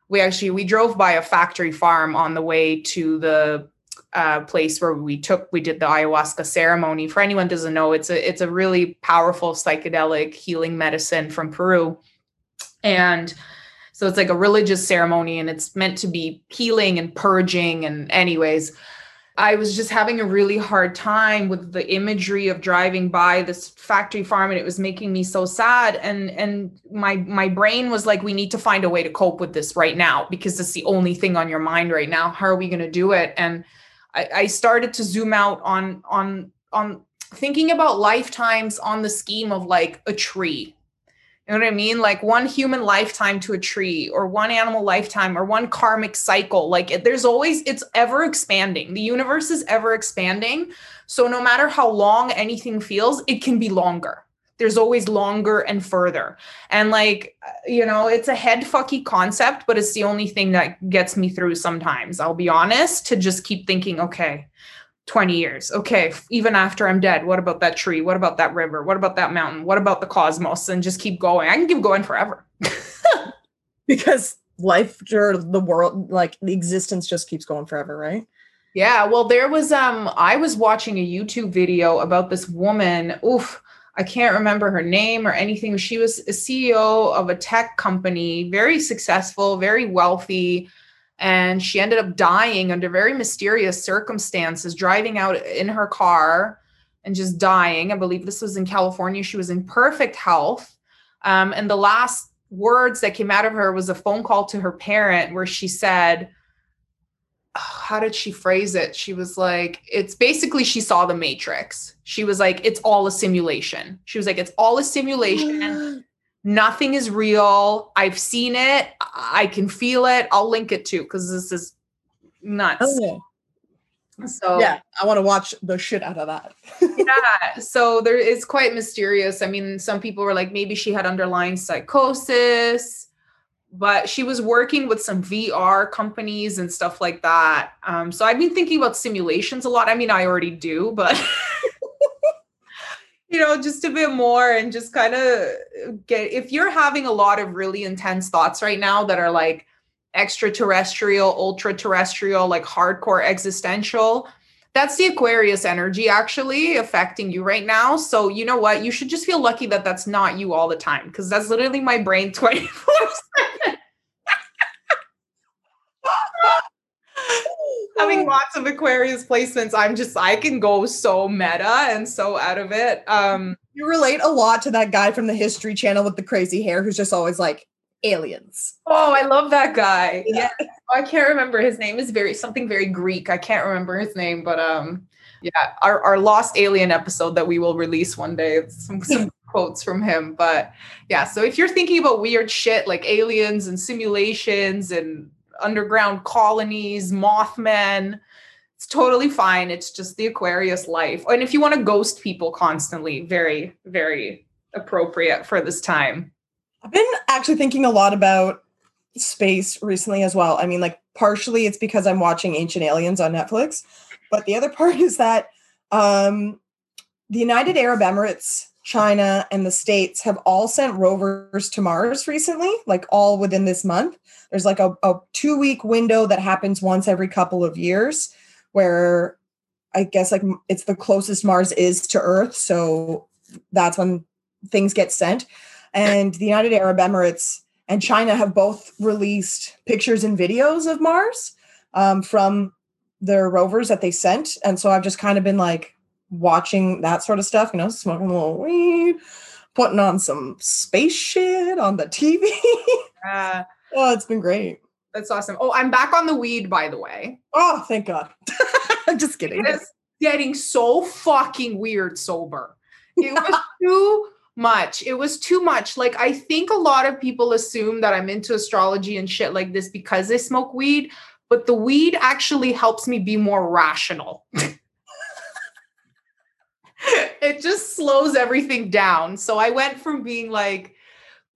we actually we drove by a factory farm on the way to the uh, place where we took we did the ayahuasca ceremony. For anyone doesn't know, it's a it's a really powerful psychedelic healing medicine from Peru, and so it's like a religious ceremony, and it's meant to be healing and purging. And anyways, I was just having a really hard time with the imagery of driving by this factory farm and it was making me so sad. And and my my brain was like we need to find a way to cope with this right now because it's the only thing on your mind right now. How are we going to do it? And I, I started to zoom out on on on thinking about lifetimes on the scheme of like a tree you know what I mean? Like one human lifetime to a tree, or one animal lifetime, or one karmic cycle. Like it, there's always, it's ever expanding. The universe is ever expanding. So no matter how long anything feels, it can be longer. There's always longer and further. And like, uh, you know, it's a head fucky concept, but it's the only thing that gets me through sometimes. I'll be honest, to just keep thinking, okay, 20 years. Okay, even after I'm dead, what about that tree? What about that river? What about that mountain? What about the cosmos? And just keep going. I can keep going forever. because life or the world, like the existence just keeps going forever, right? Yeah. Well, there was um I was watching a YouTube video about this woman. Oof, I can't remember her name or anything. She was a CEO of a tech company, very successful, very wealthy and she ended up dying under very mysterious circumstances driving out in her car and just dying. I believe this was in california. She was in perfect health. Um, and the last words that came out of her was a phone call to her parent where she said how did she phrase it? She was like it's basically she saw the matrix. She was like it's all a simulation. She was like it's all a simulation. Nothing is real. I've seen it. I can feel it. I'll link it too because this is nuts. Oh, yeah. So yeah, I want to watch the shit out of that. yeah, so there is quite mysterious. I mean, some people were like, maybe she had underlying psychosis, but she was working with some VR companies and stuff like that. Um, so I've been thinking about simulations a lot. I mean, I already do, but you know, just a bit more and just kind of get if you're having a lot of really intense thoughts right now that are like extraterrestrial, ultra terrestrial, like hardcore existential, that's the Aquarius energy actually affecting you right now. So, you know what? You should just feel lucky that that's not you all the time because that's literally my brain 24 7 having lots of Aquarius placements, I'm just I can go so meta and so out of it. Um you relate a lot to that guy from the History Channel with the crazy hair who's just always like aliens. Oh, I love that guy. Yeah. yeah. I can't remember his name is very something very Greek. I can't remember his name, but um yeah, our, our lost alien episode that we will release one day. Some, some quotes from him. But yeah, so if you're thinking about weird shit like aliens and simulations and underground colonies, Mothman. It's totally fine. It's just the Aquarius life. And if you want to ghost people constantly, very, very appropriate for this time. I've been actually thinking a lot about space recently as well. I mean, like, partially it's because I'm watching Ancient Aliens on Netflix, but the other part is that um, the United Arab Emirates China, and the States have all sent rovers to Mars recently, like all within this month. There's like a, a two week window that happens once every couple of years where I guess like it's the closest Mars is to Earth. So that's when things get sent. And the United Arab Emirates and China have both released pictures and videos of Mars um, from their rovers that they sent. And so I've just kind of been like, watching that sort of stuff, you know, smoking a little weed, putting on some space shit on the TV. Uh, oh, it's been great. That's awesome. Oh, I'm back on the weed, by the way. Oh, thank God. I'm just kidding. It's getting so fucking weird sober. It was too much. It was too much. Like, I think a lot of people assume that I'm into astrology and shit like this because I smoke weed, but the weed actually helps me be more rational. It just slows everything down. So I went from being like,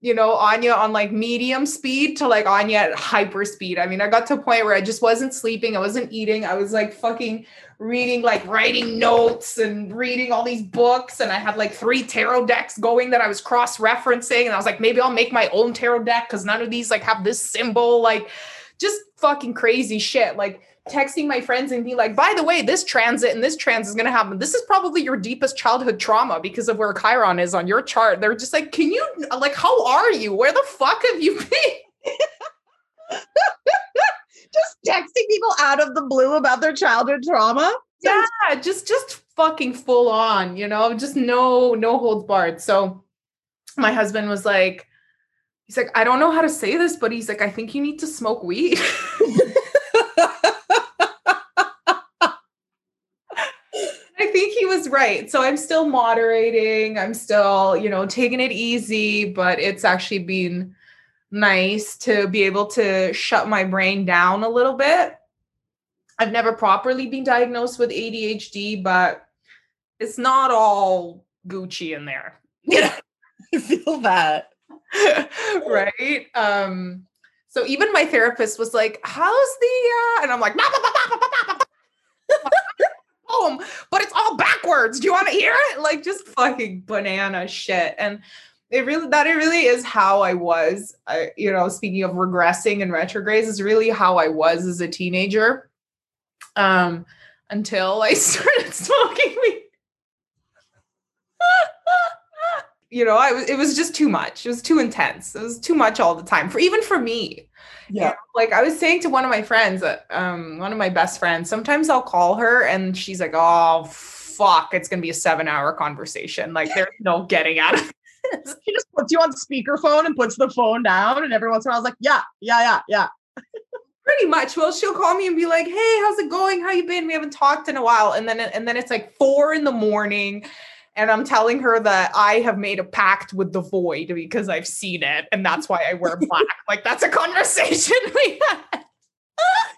you know, Anya on like medium speed to like Anya at hyper speed. I mean, I got to a point where I just wasn't sleeping, I wasn't eating, I was like fucking reading, like writing notes and reading all these books. And I had like three tarot decks going that I was cross referencing. And I was like, maybe I'll make my own tarot deck because none of these like have this symbol, like just fucking crazy shit. Like, texting my friends and be like, by the way, this transit and this transit is going to happen. This is probably your deepest childhood trauma because of where Chiron is on your chart. They're just like, can you, like, how are you? Where the fuck have you been? just texting people out of the blue about their childhood trauma. Yeah, just just fucking full on, you know, just no no holds barred. So my husband was like, he's like, I don't know how to say this, but he's like, I think you need to smoke weed. I think he was right. So I'm still moderating. I'm still, you know, taking it easy, but it's actually been nice to be able to shut my brain down a little bit. I've never properly been diagnosed with ADHD, but it's not all Gucci in there. Yeah. I feel that. right? Um so even my therapist was like, "How's the?" Uh? And I'm like, "Home, but it's all backwards. Do you want to hear it?" Like just fucking banana shit. And it really that it really is how I was. I, you know, speaking of regressing and retrogrades, is really how I was as a teenager. Um, until I started smoking weed. You know, I was it was just too much. It was too intense. It was too much all the time for even for me. Yeah. You know, like I was saying to one of my friends, uh, um, one of my best friends, sometimes I'll call her and she's like, "Oh, fuck, it's gonna be a seven-hour conversation. Like, there's no getting out of he just puts you on speakerphone and puts the phone down, and every once in a while, I was like, yeah, yeah, yeah, yeah. Pretty much. Well, she'll call me and be like, "Hey, how's it going? How you been? We haven't talked in a while." And then and then it's like four in the morning, and I'm telling her that I have made a pact with the void because I've seen it, and that's why I wear black. like that's a conversation we had.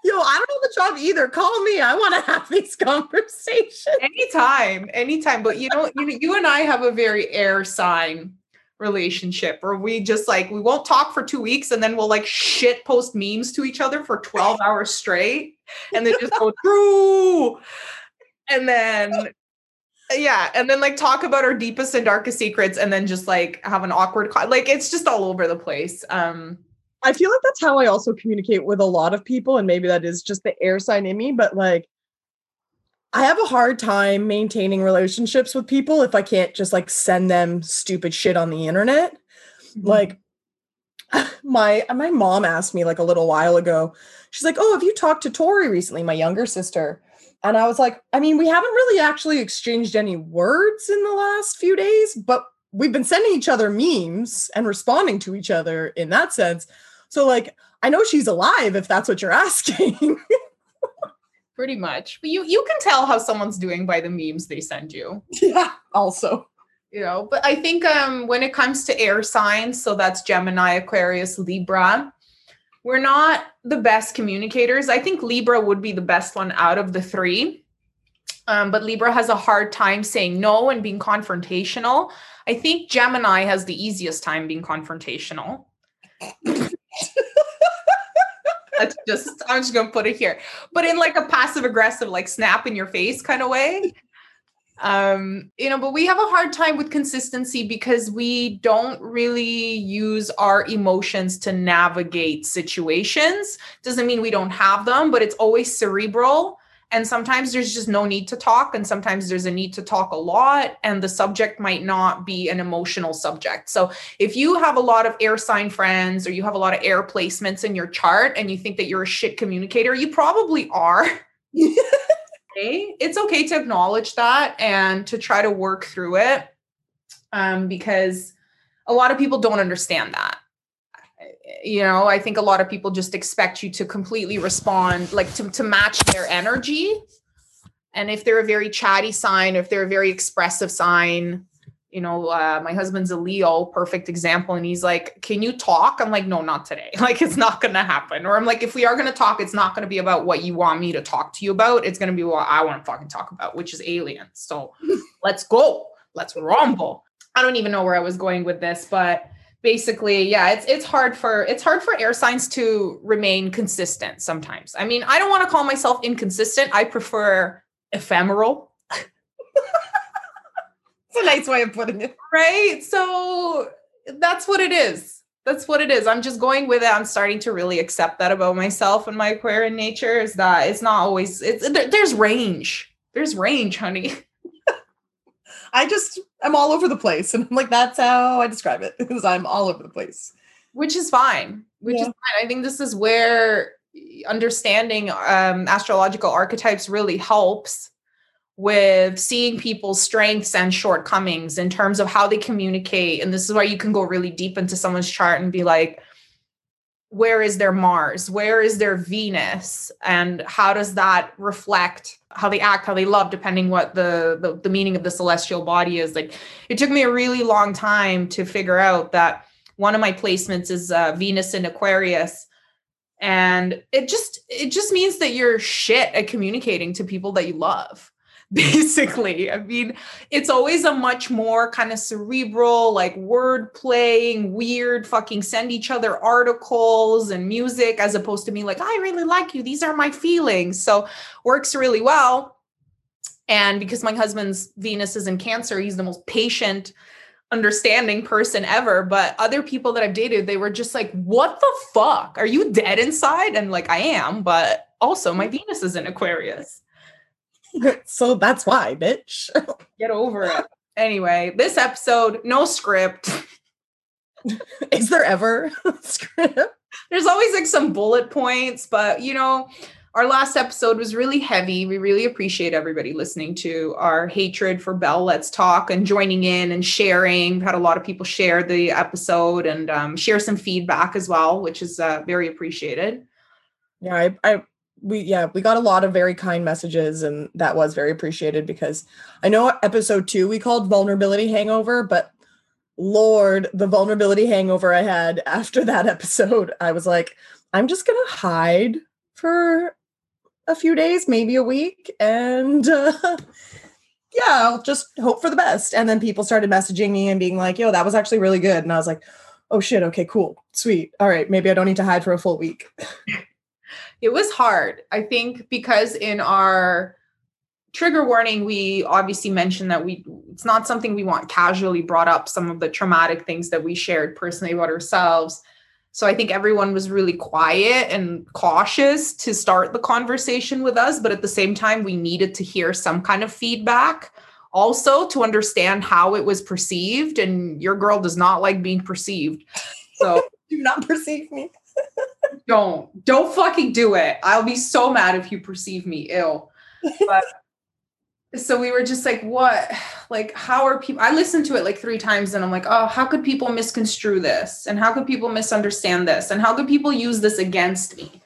Yo, I don't know the job either. Call me. I want to have these conversations. Anytime, anytime. But you know, you, you and I have a very air sign relationship where we just like we won't talk for two weeks and then we'll like shit post memes to each other for 12 hours straight and then just go through and then yeah and then like talk about our deepest and darkest secrets and then just like have an awkward like it's just all over the place um I feel like that's how I also communicate with a lot of people. And maybe that is just the air sign in me, but like I have a hard time maintaining relationships with people if I can't just like send them stupid shit on the internet. Mm-hmm. Like my my mom asked me like a little while ago. She's like, "Oh, have you talked to Tori recently, my younger sister?" And I was like, "I mean, we haven't really actually exchanged any words in the last few days, but we've been sending each other memes and responding to each other in that sense." So like I know she's alive if that's what you're asking. Pretty much. But you you can tell how someone's doing by the memes they send you. Yeah, also. You know, but I think um when it comes to air signs, so that's Gemini, Aquarius, Libra, we're not the best communicators. I think Libra would be the best one out of the three. Um, but Libra has a hard time saying no and being confrontational. I think Gemini has the easiest time being confrontational. That's just I'm just gonna put it here. But in like a passive aggressive, like snap in your face kind of way. Um, you know, but we have a hard time with consistency because we don't really use our emotions to navigate situations. Doesn't mean we don't have them, but it's always cerebral and sometimes there's just no need to talk, and sometimes there's a need to talk a lot, and the subject might not be an emotional subject. So if you have a lot of air sign friends or you have a lot of air placements in your chart and you think that you're a shit communicator, you probably are. okay. It's okay to acknowledge that and to try to work through it um, because a lot of people don't understand that you know i think a lot of people just expect you to completely respond like to, to match their energy and if they're a very chatty sign if they're a very expressive sign you know uh, my husband's a leo perfect example and he's like can you talk? I'm like no not today. Like it's not gonna happen. Or i'm like if we are gonna talk it's not gonna be about what you want me to talk to you about. It's gonna be what i want to fucking talk about which is aliens. So let's go. Let's rumble. I don't even know where i was going with this but basically yeah it's it's hard for it's hard for air signs to remain consistent sometimes. I mean i don't want to call myself inconsistent. I prefer ephemeral it's a nice way of putting it. Right? So that's what it is. That's what it is. I'm just going with it. I'm starting to really accept that about myself and my aquarian nature is that it's not always it's there's range. There's range honey. I just I'm all over the place, and I'm like that's how I describe it because I'm all over the place, which is fine. Which yeah. is fine. I think this is where understanding um, astrological archetypes really helps with seeing people's strengths and shortcomings in terms of how they communicate. And this is where you can go really deep into someone's chart and be like, where is their Mars? Where is their Venus? And how does that reflect how they act, how they love, depending what the, the, the meaning of the celestial body is? Like it took me a really long time to figure out that one of my placements is uh, Venus in Aquarius. And it just it just means that you're shit at communicating to people that you love basically. I mean, it's always a much more kind of cerebral, like word playing, weird fucking send each other articles and music as opposed to me like, I really like you. These are my feelings. So works really well. And because my husband's Venus is in Cancer, he's the most patient, understanding person ever. But other people that I've dated, they were just like, what the fuck? Are you dead inside? And like, I am, but also my mm. Venus is in Aquarius. so that's why, bitch. Get over it. Anyway, this episode, no script. Is there ever script? There's always like some bullet points, but you know, our last episode was really heavy. We really appreciate everybody listening to our hatred for Bell Let's Talk and joining in and sharing. We've had a lot of people share the episode and um, share some feedback as well, which is uh, very appreciated. Yeah, I, I we yeah we got a lot of very kind messages and that was very appreciated because i know episode two we called vulnerability hangover but lord the vulnerability hangover i had after that episode i was like i'm just gonna hide for a few days maybe a week and uh, yeah i'll just hope for the best. And then people started messaging me and being like yo that was actually really good. And i was like oh shit okay cool sweet all right maybe i don't need to hide for a full week it was hard. I think because in our trigger warning, we obviously mentioned that we it's not something we want casually brought up some of the traumatic things that we shared personally about ourselves. So I think everyone was really quiet and cautious to start the conversation with us, but at the same time we needed to hear some kind of feedback also to understand how it was perceived and your girl does not like being perceived. So do not perceive me don't don't fucking do it. I'll be so mad if you perceive me ill. But so we were just like what like how are people i listened to it like three times and i'm like oh how could people misconstrue this? And how could people misunderstand this? And how could people use this against me?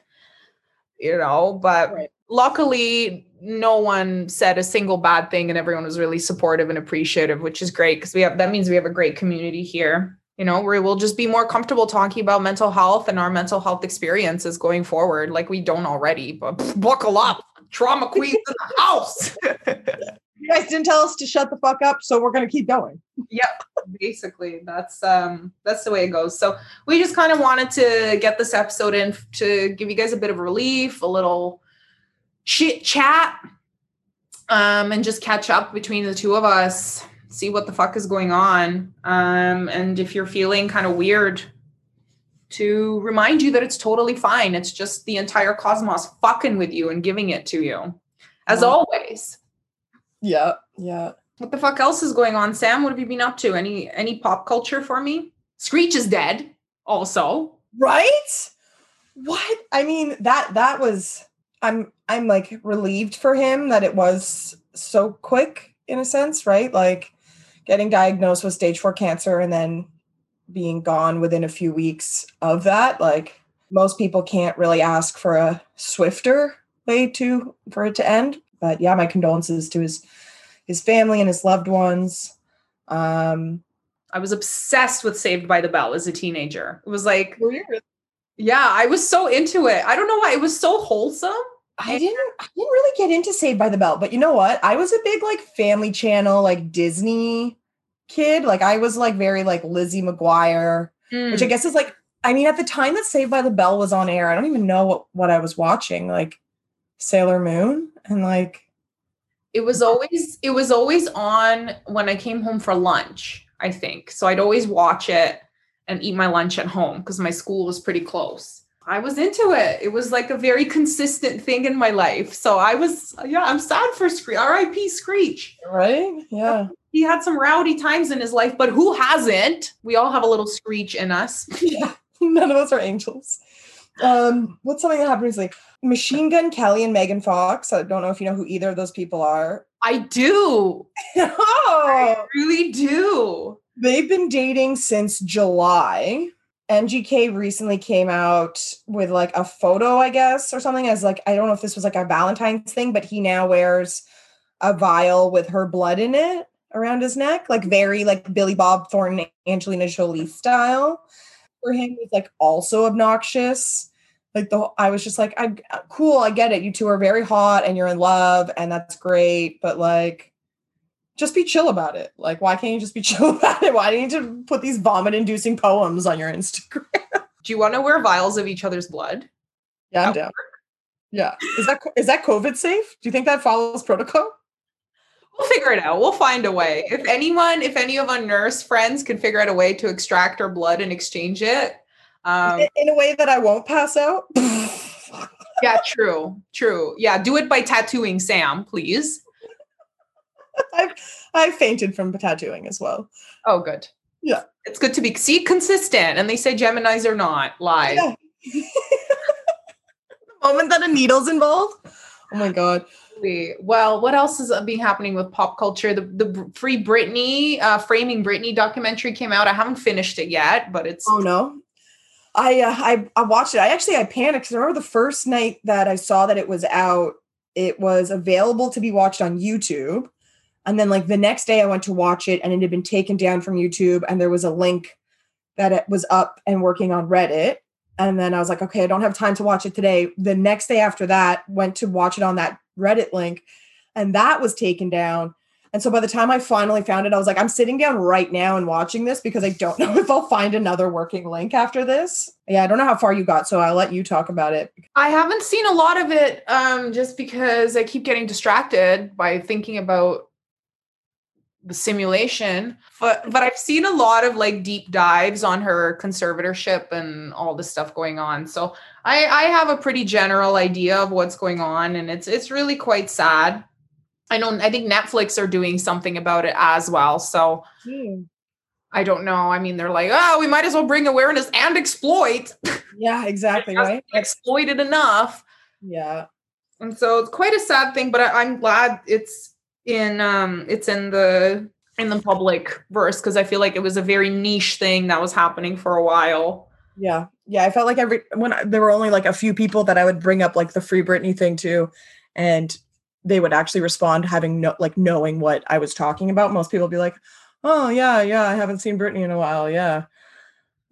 You know but right. luckily no one said a single bad thing and everyone was really supportive and appreciative which is great because we have that means we have a great community here you know where we'll just be more comfortable talking about mental health and our mental health experiences going forward like we don't already but buckle up. Trauma queens in the house. You guys didn't tell us to shut the fuck up so we're going to keep going. Yep basically that's um that's the way it goes. So we just kind of wanted to get this episode in to give you guys a bit of relief a little chit chat um and just catch up between the two of us see what the fuck is going on. Um, and if you're feeling kind of weird, to remind you that it's totally fine. It's just the entire cosmos fucking with you and giving it to you, as always. Yeah, yeah. What the fuck else is going on, Sam? What have you been up to? Any any pop culture for me? Screech is dead. Also, right? What? I mean that that was. I'm I'm like relieved for him that it was so quick in a sense, right? Like getting diagnosed with stage four cancer and then being gone within a few weeks of that. Like most people can't really ask for a swifter way to for it to end. But yeah, my condolences to his his family and his loved ones. Um I was obsessed with Saved by the Bell as a teenager. It was like Yeah, I was so into it. I don't know why it was so wholesome. I didn't I didn't really get into Saved by the Bell, but you know what? I was a big like family channel, like Disney kid. Like I was like very like Lizzie McGuire, which I Mm. guess is like, I mean, at the time that Saved by the Bell was on air, I don't even know what, what I was watching, like Sailor Moon and like, it was always it was always on when I came home for lunch, I think. So I'd always watch it and eat my lunch at home because my school was pretty close. I was into it. It was like a very consistent thing in my life. So I was yeah, I'm sad for Screech. R.I.P. Screech. right? Yeah. He had some rowdy times in his life, but who hasn't? We all have a little screech in us. yeah. None of us are angels. Um, what's something that happened recently? Machine Gun Kelly and Megan Fox. I don't know if you know who either of those people are. I do. oh, I really do. they've been dating since July. MGK recently came out with like a photo, I guess, or something as like I don't know if this was like a Valentine's thing, but he now wears a vial with her blood in it around his neck, like very like Billy Bob Thornton, Angelina Jolie style. For him, was like also obnoxious. Like the I was just like, I'm uh, cool, I get it. You two are very hot and you're in love, and that's great, but like just be chill about it. Like, why can't you just be chill about it? Why do you need to put these vomit inducing poems on your Instagram? Do you want to wear vials of each other's blood? Yeah, I'm down. Yeah. Is that is that COVID safe? Do you think that follows protocol? We'll figure it out. We'll find a way. If anyone, if any of our nurse friends can figure out a way to extract our blood and exchange it. Um, In a way that I won't pass out. yeah, true, true. Yeah, do it by tattooing Sam, please. I've I've fainted from tattooing as well. Oh, good. Yeah. It's good to be see consistent. And they say Geminis are not lies. Yeah. the moment that a needle's involved. Oh my god. Well, what else is being happening with pop culture? The the Free Britney, uh, Framing Britney documentary came out. I haven't finished it yet, but it's Oh no. I uh, I I watched it. I actually I panicked I remember the first night that I saw that it was out, it was available to be watched on YouTube. And then like the next day I went to watch it and it had been taken down from YouTube and there was a link that it was up and working on Reddit. And then I was like, okay, I don't have time to watch it today. The next day after that, went to watch it on that Reddit link and that was taken down. And so by the time I finally found it, I was like, I'm sitting down right now and watching this because I don't know if I'll find another working link after this. Yeah, I don't know how far you got, so I'll let you talk about it. I haven't seen a lot of it um, just because I keep getting distracted by thinking about simulation. But but I've seen a lot of like deep dives on her conservatorship and all the stuff going on. So I I have a pretty general idea of what's going on, and it's it's really quite sad. I know I think Netflix are doing something about it as well. So hmm. I don't know. I mean, they're like, oh, we might as well bring awareness and exploit. Yeah, exactly, right? exploited enough. Yeah. and so it's quite a sad thing but I, i'm glad it's in um it's in the in the public verse because i feel like it was a very niche thing that was happening for a while Yeah. Yeah. I felt like every when I, there were only like a few people that I would bring up like the free Britney thing to, and they would actually respond having no like knowing what I was talking about. Most people would be like, Oh yeah, yeah, I haven't seen Britney in a while. Yeah.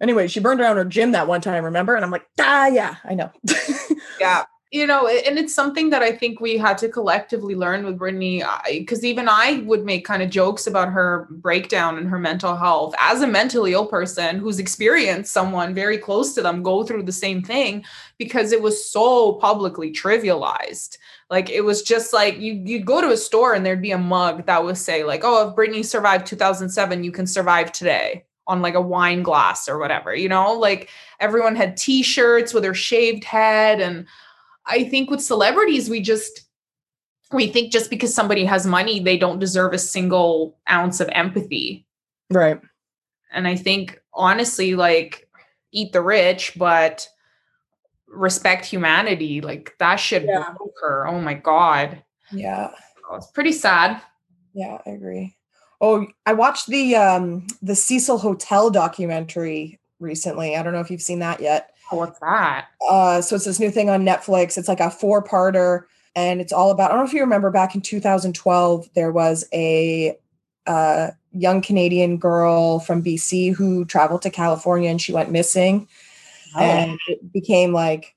Anyway, she burned down her gym that one time, remember? And I'm like, ah yeah, I know. yeah you know and it's something that i think we had to collectively learn with britney uh, because even i would make kind of jokes about her breakdown and her mental health. As a mentally ill person who's experienced someone very close to them go through the same thing because it was so publicly trivialized. Like it was just like you you'd go to a store and there'd be a mug that would say like oh if britney survived 2007 you can survive today on like a wine glass or whatever you know? Like everyone had t-shirts with her shaved head and i think with celebrities we just we think just because somebody has money they don't deserve a single ounce of empathy right. and i think honestly like eat the rich but respect humanity like that should Yeah. her oh my god Yeah. Oh, it's pretty sad Yeah, I agree. Oh, I watched the um the Cecil Hotel documentary recently. I don't know if you've seen that yet. Oh, what's that Uh so it's this new thing on Netflix. It's like a four-parter and it's all about I don't know if you remember back in 2012 there was a uh young Canadian girl from BC who traveled to California and she went missing Oh. and it became like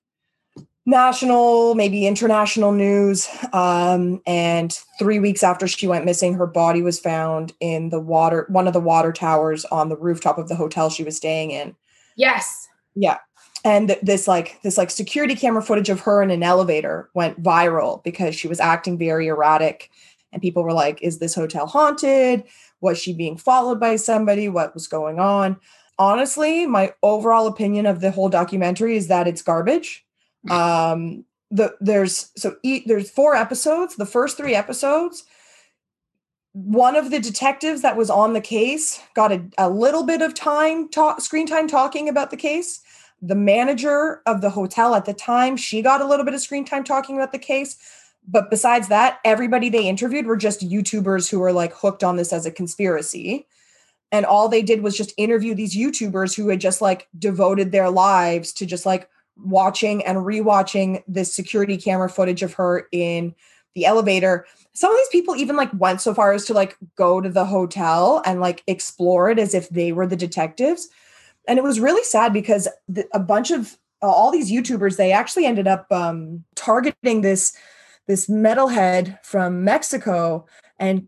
national maybe international news um, and three weeks after she went missing her body was found in the water one of the water towers on the rooftop of the hotel she was staying in Yes. Yeah. And this like this like security camera footage of her in an elevator went viral because she was acting very erratic and people were like is this hotel haunted? Was she being followed by somebody? What was going on? Honestly, my overall opinion of the whole documentary is that it's garbage. Um the there's so e- there's four episodes. The first 3 episodes one of the detectives that was on the case got a, a little bit of time talk screen time talking about the case the manager of the hotel at the time she got a little bit of screen time talking about the case. But besides that everybody they interviewed were just youtubers who were like hooked on this as a conspiracy. And all they did was just interview these youtubers who had just like devoted their lives to just like watching and rewatching this security camera footage of her in the elevator. Some of these people even like went so far as to like go to the hotel and like explore it as if they were the detectives and it was really sad because the, a bunch of uh, all these youtubers they actually ended up um, targeting this this metalhead from mexico and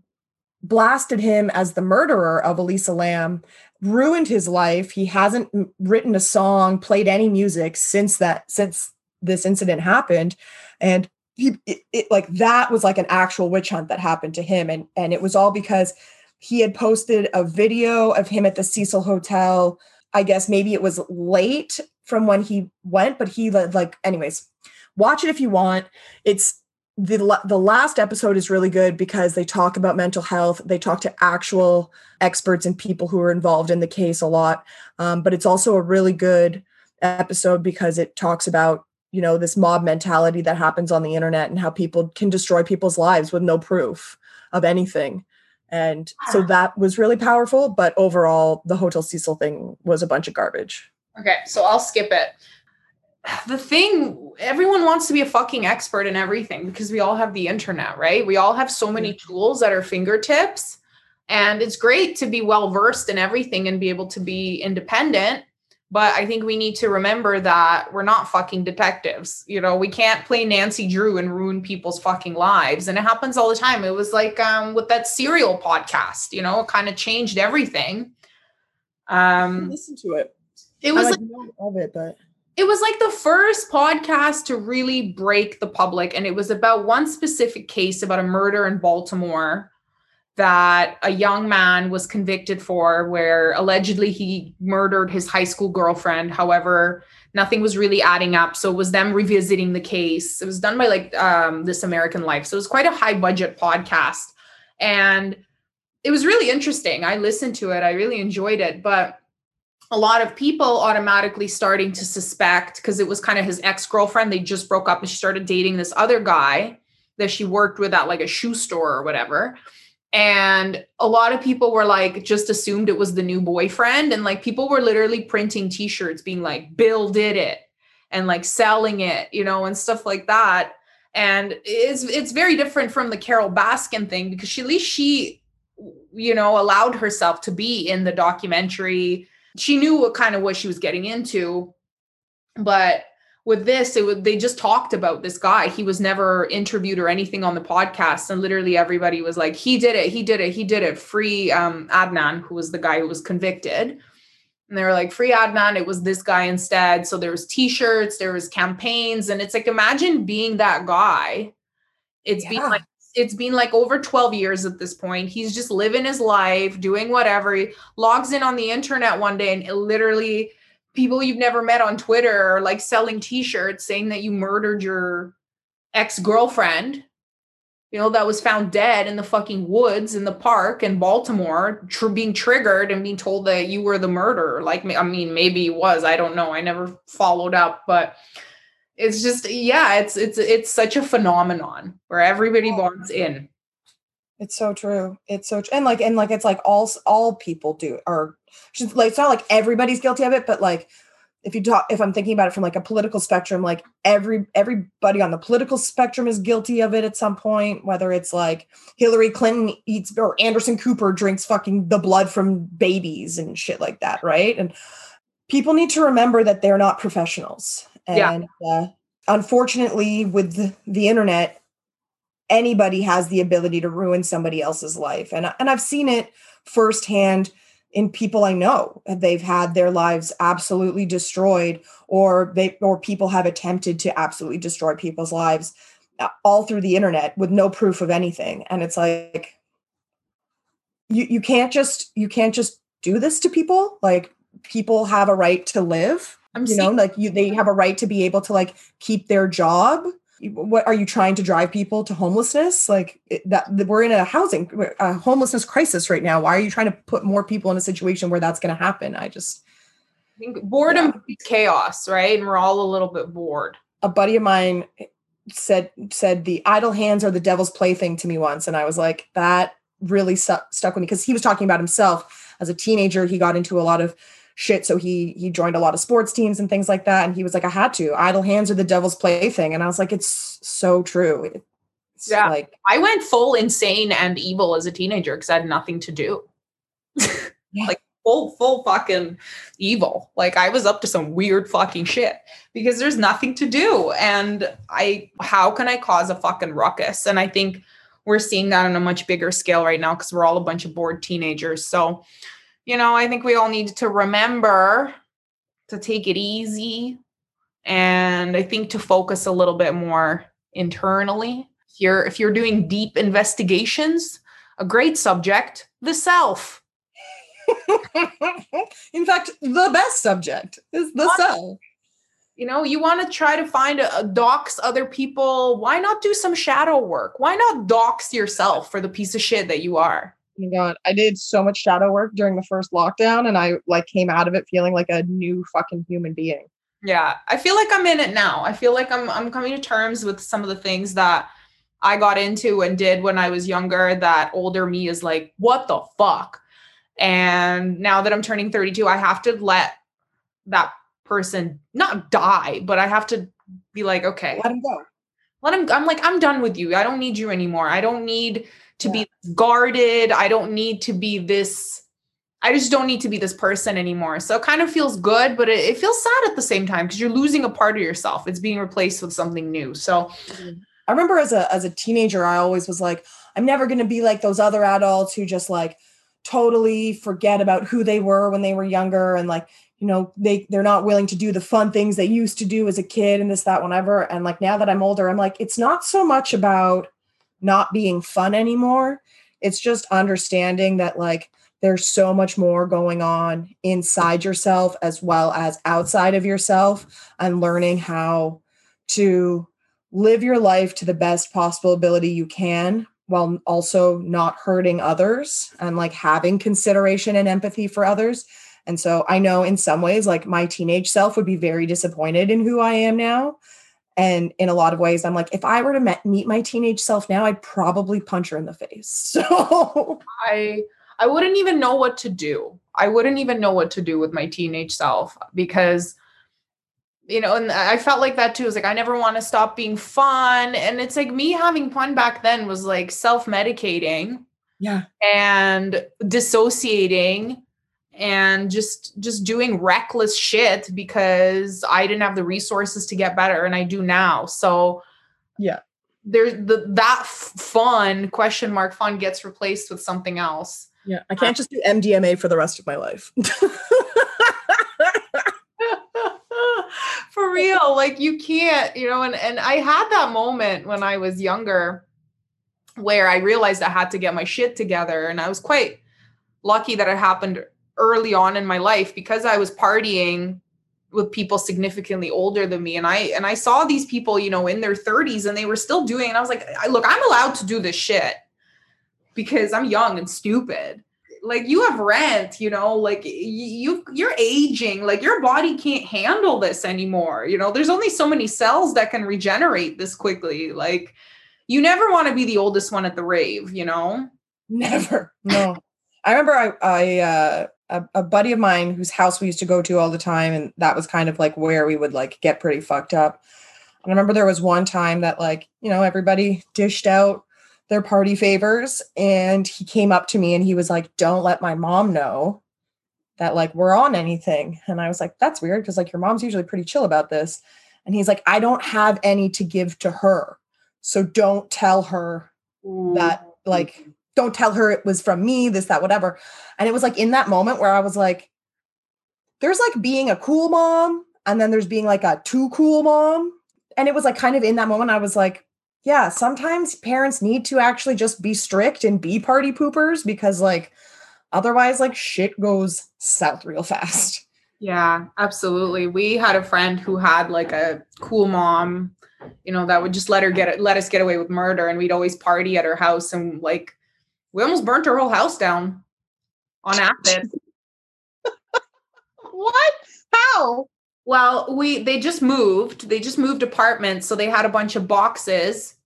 blasted him as the murderer of elisa lam ruined his life he hasn't written a song played any music since that since this incident happened and he it, it, like that was like an actual witch hunt that happened to him and and it was all because he had posted a video of him at the Cecil Hotel. I guess maybe it was late from when he went, but he like anyways. Watch it if you want. It's the the last episode is really good because they talk about mental health. They talk to actual experts and people who are involved in the case a lot. Um, but it's also a really good episode because it talks about you know this mob mentality that happens on the internet and how people can destroy people's lives with no proof of anything and so ah. that was really powerful but overall the hotel cecil thing was a bunch of garbage. Okay so i'll skip it. The thing everyone wants to be a fucking expert in everything because we all have the internet right? We all have so many tools at our fingertips. And it's great to be well versed in everything and be able to be independent but I think we need to remember that we're not fucking detectives. You know, we can't play Nancy Drew and ruin people's fucking lives. And it happens all the time. It was like um, with that serial podcast, you know, it kind of changed everything. Um, listen to it. It was like, like of it, but it was like the first podcast to really break the public. And it was about one specific case about a murder in Baltimore that a young man was convicted for, where allegedly he murdered his high school girlfriend. However, nothing was really adding up. So it was them revisiting the case. It was done by like um, This American Life. So it was quite a high budget podcast. And it was really interesting. I listened to it, I really enjoyed it. But a lot of people automatically starting to suspect because it was kind of his ex girlfriend. They just broke up and she started dating this other guy that she worked with at like a shoe store or whatever and a lot of people were like just assumed it was the new boyfriend. And like people were literally printing t-shirts being like bill did it and like selling it you know and stuff like that. And it's it's very different from the carole baskin thing because she at least she you know allowed herself to be in the documentary. She knew what kind of what she was getting into. But with this it would they just talked about this guy. He was never interviewed or anything on the podcast. And literally everybody was like he did it he did it he did it. Free um adnan who was the guy who was convicted. And they were like free adnan it was this guy instead. So there was t-shirts there was campaigns. And it's like imagine being that guy. It's yeah. been like it's been like over 12 years at this point. He's just living his life, doing whatever. He logs in on the internet one day and it literally people you've never met on Twitter are like selling t-shirts saying that you murdered your ex-girlfriend. You know that was found dead in the fucking woods in the park in Baltimore tr- being triggered and being told that you were the murderer. Like I mean maybe he was I don't know I never followed up but it's just yeah it's it's it's such a phenomenon where everybody wants in it's so true. It's so true. And like and like it's like all all people do are like it's not like everybody's guilty of it, but like if you talk if I'm thinking about it from like a political spectrum, like every everybody on the political spectrum is guilty of it at some point, whether it's like Hillary Clinton eats or Anderson Cooper drinks fucking the blood from babies and shit like that, right? And people need to remember that they're not professionals. And yeah. uh, unfortunately with the, the internet anybody has the ability to ruin somebody else's life and and I've seen it firsthand in people I know. They've had their lives absolutely destroyed, or they or people have attempted to absolutely destroy people's lives uh, all through the internet with no proof of anything. And it's like you you can't just you can't just do this to people. Like people have a right to live. I'm you know, like you they have a right to be able to like keep their job what are you trying to drive people to homelessness? Like that we're in a housing a homelessness crisis right now. Why are you trying to put more people in a situation where that's going to happen? I just I think boredom yeah. chaos right? And we're all a little bit bored. A buddy of mine said said the idle hands are the devil's plaything to me once. And i was like that really stuck stuck with me because he was talking about himself. As a teenager he got into a lot of shit. So he he joined a lot of sports teams and things like that. And he was like, I had to. Idle hands are the devil's plaything. And I was like, it's so true. It's yeah. Like I went full insane and evil as a teenager because I had nothing to do. yeah. Like full full fucking evil. Like I was up to some weird fucking shit because there's nothing to do. And I how can I cause a fucking ruckus? And I think we're seeing that on a much bigger scale right now because we're all a bunch of bored teenagers. So you know, I think we all need to remember to take it easy and I think to focus a little bit more internally. If you're if you're doing deep investigations, a great subject, the self. In fact, the best subject is the self. You know, you want to try to find a, a dox other people. Why not do some shadow work? Why not dox yourself for the piece of shit that you are? My god i did so much shadow work during the first lockdown and i like came out of it feeling like a new fucking human being. Yeah i feel like i'm in it now. I feel like i'm i'm coming to terms with some of the things that i got into and did when i was younger that older me is like what the fuck? And now that i'm turning 32 i have to let that person not die but i have to be like okay. Let him go. Let him i'm like i'm done with you. I don't need you anymore. I don't need to yeah. be guarded. I don't need to be this. I just don't need to be this person anymore. So it kind of feels good, but it, it feels sad at the same time because you're losing a part of yourself. It's being replaced with something new. So mm-hmm. I remember as a as a teenager, I always was like, I'm never gonna be like those other adults who just like totally forget about who they were when they were younger and like you know they they're not willing to do the fun things they used to do as a kid and this that whenever and like now that i'm older i'm like it's not so much about not being fun anymore. It's just understanding that like there's so much more going on inside yourself as well as outside of yourself and learning how to live your life to the best possible ability you can while also not hurting others and like having consideration and empathy for others. And so I know in some ways, like my teenage self would be very disappointed in who I am now. And in a lot of ways, I'm like, if I were to met, meet my teenage self now, I'd probably punch her in the face. So I I wouldn't even know what to do. I wouldn't even know what to do with my teenage self because you know, and I felt like that too. It's like I never want to stop being fun. And it's like me having fun back then was like self-medicating. Yeah. And dissociating and just just doing reckless shit because I didn't have the resources to get better and I do now. So yeah. There's the that fun question mark fun gets replaced with something else. Yeah, I can't just do MDMA for the rest of my life. for real, like you can't, you know, and and I had that moment when I was younger where I realized I had to get my shit together and I was quite lucky that it happened early on in my life because I was partying with people significantly older than me and I and I saw these people, you know, in their 30s and they were still doing and I was like, look, I'm allowed to do this shit because I'm young and stupid. Like you have rent, you know, like you you're aging, like your body can't handle this anymore. You know, there's only so many cells that can regenerate this quickly. Like you never want to be the oldest one at the rave, you know? Never. No. I remember I, I uh, a, a, buddy of mine whose house we used to go to all the time, and that was kind of like where we would like get pretty fucked up. And I remember there was one time that like you know everybody dished out their party favors, and he came up to me and he was like, "Don't let my mom know that like we're on anything." And I was like, "That's weird because like your mom's usually pretty chill about this." And he's like, "I don't have any to give to her, so don't tell her that like." Don't tell her it was from me, this, that, whatever. And it was like in that moment where I was like, there's like being a cool mom, and then there's being like a too cool mom. And it was like kind of in that moment, I was like, yeah, sometimes parents need to actually just be strict and be party poopers because like otherwise like shit goes south real fast. Yeah, absolutely. We had a friend who had like a cool mom, you know, that would just let her get let us get away with murder, and we'd always party at her house, and like we almost burnt her whole house down on acid. what? How? Well, we they just moved. They just moved apartments, so they had a bunch of boxes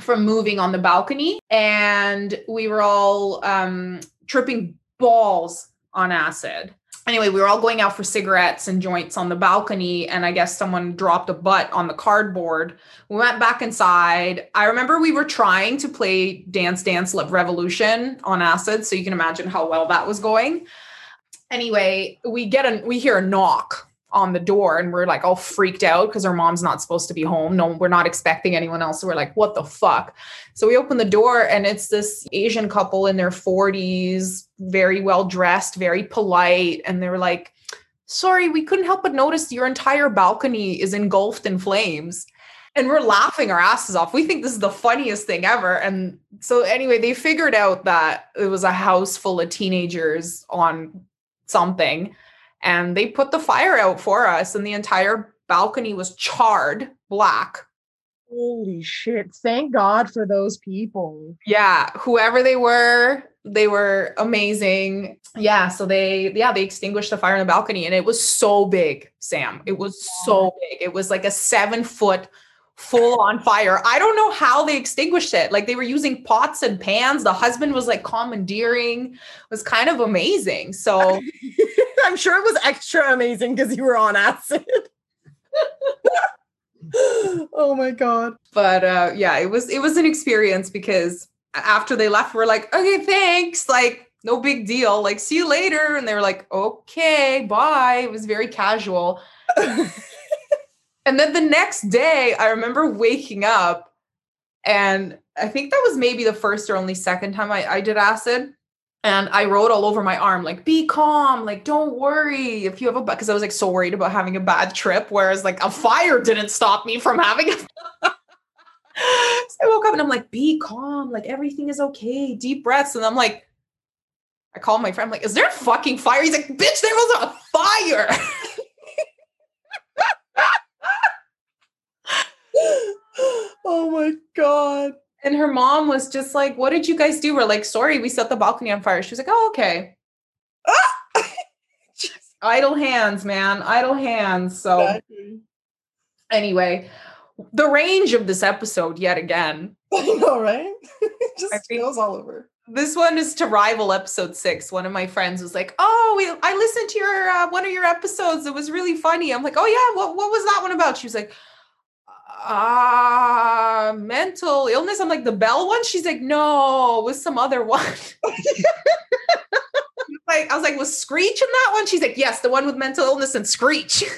from moving on the balcony, and we were all um, tripping balls on acid. Anyway, we were all going out for cigarettes and joints on the balcony, and I guess someone dropped a butt on the cardboard. We went back inside. I remember we were trying to play Dance Dance Revolution on acid, so you can imagine how well that was going. Anyway, we get a we hear a knock on the door and we're like all freaked out because our mom's not supposed to be home. No, we're not expecting anyone else. So we're like, what the fuck? So we open the door and it's this Asian couple in their 40s, very well dressed, very polite. And they're like, sorry, we couldn't help but notice your entire balcony is engulfed in flames. And we're laughing our asses off. We think this is the funniest thing ever. And so, anyway, they figured out that it was a house full of teenagers on something and they put the fire out for us and the entire balcony was charred black. Holy shit. Thank god for those people. Yeah whoever they were they were amazing. Yeah so they yeah they extinguished the fire in the balcony and it was so big sam. It was so big. It was like a seven foot full on fire. I don't know how they extinguished it. Like they were using pots and pans. The husband was like commandeering. It was kind of amazing. So I'm sure it was extra amazing because you were on acid. oh my god. But uh yeah, it was it was an experience because after they left, we're like, okay, thanks. Like, no big deal. Like, see you later. And they were like, okay, bye. It was very casual. And then the next day, I remember waking up, and I think that was maybe the first or only second time I, I did acid. And I wrote all over my arm, like, be calm, like, don't worry if you have a, because I was like so worried about having a bad trip, whereas like a fire didn't stop me from having a. so I woke up and I'm like, be calm, like, everything is okay, deep breaths. And I'm like, I call my friend, I'm like, is there a fucking fire? He's like, bitch, there was a fire. oh my god. And her mom was just like, What did you guys do? We're like, Sorry, we set the balcony on fire. She was like, Oh, okay. idle hands, man. Idle hands. So, exactly. anyway, the range of this episode, yet again. I know, right? just feels all over. This one is to rival episode six. One of my friends was like, "Oh, we, I listened to your uh, one of your episodes. It was really funny." I'm like, "Oh yeah, what what was that one about?" She was like, uh mental illness. I'm like, the bell one? She's like, no, with some other one. like, I was like, was Screech in that one? She's like, yes, the one with mental illness and Screech.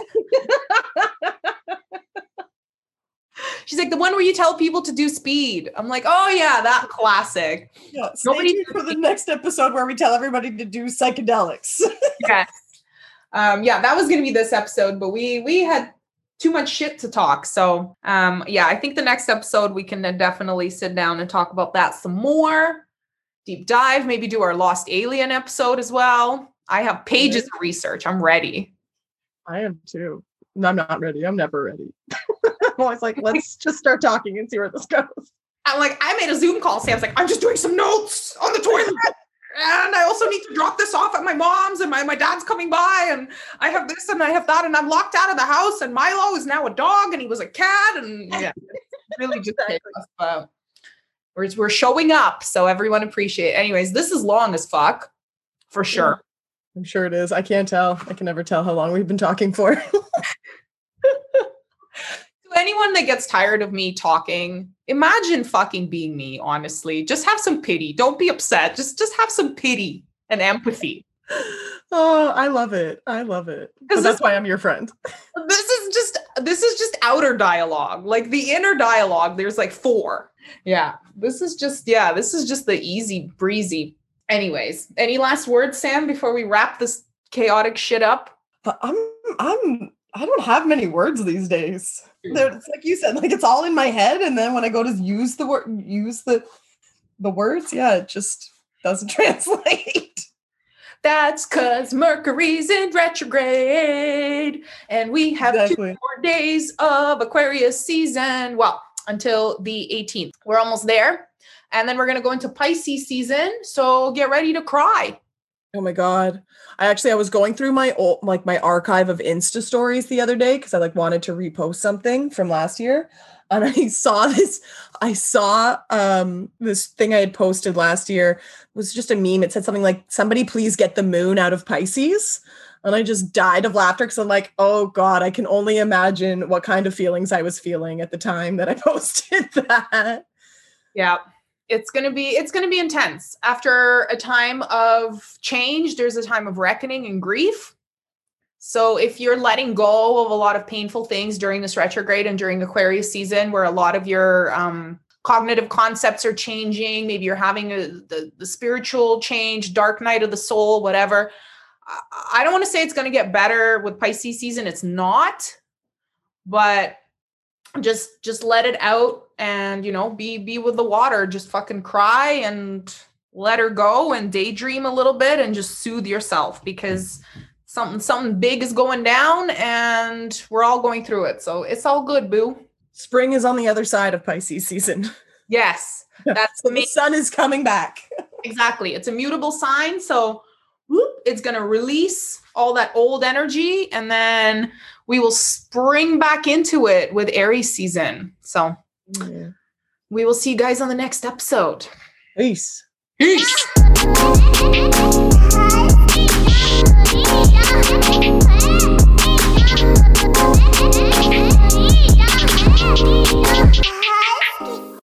She's like the one where you tell people to do speed. I'm like, oh yeah, that classic. Yeah, Nobody for the next episode where we tell everybody to do psychedelics. yes. Um, yeah, that was gonna be this episode, but we we had too much shit to talk. So, um, yeah, I think the next episode we can definitely sit down and talk about that some more. Deep dive, maybe do our Lost Alien episode as well. I have pages of research. I'm ready. I am too. I'm not ready. I'm never ready. I'm always like, let's just start talking and see where this goes. I'm like, I made a Zoom call. Sam's like, I'm just doing some notes on the toilet and I also need to drop this off at my mom's, and my, my dad's coming by, and I have this and I have that, and I'm locked out of the house, and Milo is now a dog, and he was a cat, and yeah, really just uh, we're, we're showing up, so everyone appreciate. It. Anyways, this is long as fuck, for sure. I'm sure it is. I can't tell. I can never tell how long we've been talking for. anyone that gets tired of me talking, imagine fucking being me, honestly. Just have some pity. Don't be upset. Just just have some pity and empathy. Oh, I love it. I love it. Because that's why I'm your friend. This is just this is just outer dialogue. Like the inner dialogue, there's like four. Yeah. This is just, yeah, this is just the easy breezy. Anyways, any last words, Sam, before we wrap this chaotic shit up? I'm I'm I don't have many words these days. It's like you said, like it's all in my head, and then when I go to use the word, use the the words, yeah, it just doesn't translate. That's because Mercury's in retrograde, and we have Exactly. two more days of Aquarius season. Well, until the 18th. We're almost there. And then we're going to go into Pisces season. So get ready to cry. Oh my god. I actually I was going through my old like my archive of Insta stories the other day because I like wanted to repost something from last year. And I saw this, I saw um this thing I had posted last year It was just a meme. It said something like, somebody please get the moon out of Pisces. And I just died of laughter because I'm like, oh God, I can only imagine what kind of feelings I was feeling at the time that I posted that. Yeah. It's going to be it's going to be intense. After a time of change, there's a time of reckoning and grief. So if you're letting go of a lot of painful things during this retrograde and during Aquarius season where a lot of your um cognitive concepts are changing, maybe you're having a, the the spiritual change, dark night of the soul, whatever. I- don't want to say it's going to get better with Pisces season. It's not. But just just let it out and you know be be with the water just fucking cry and let her go and daydream a little bit and just soothe yourself because something something big is going down and we're all going through it so it's all good boo Spring is on the other side of Pisces season. yes that's So the sun is coming back. exactly it's a mutable sign so whoop, it's going to release all that old energy and then we will spring back into it with aries season so yeah. We will see you guys on the next episode. Peace. Peace.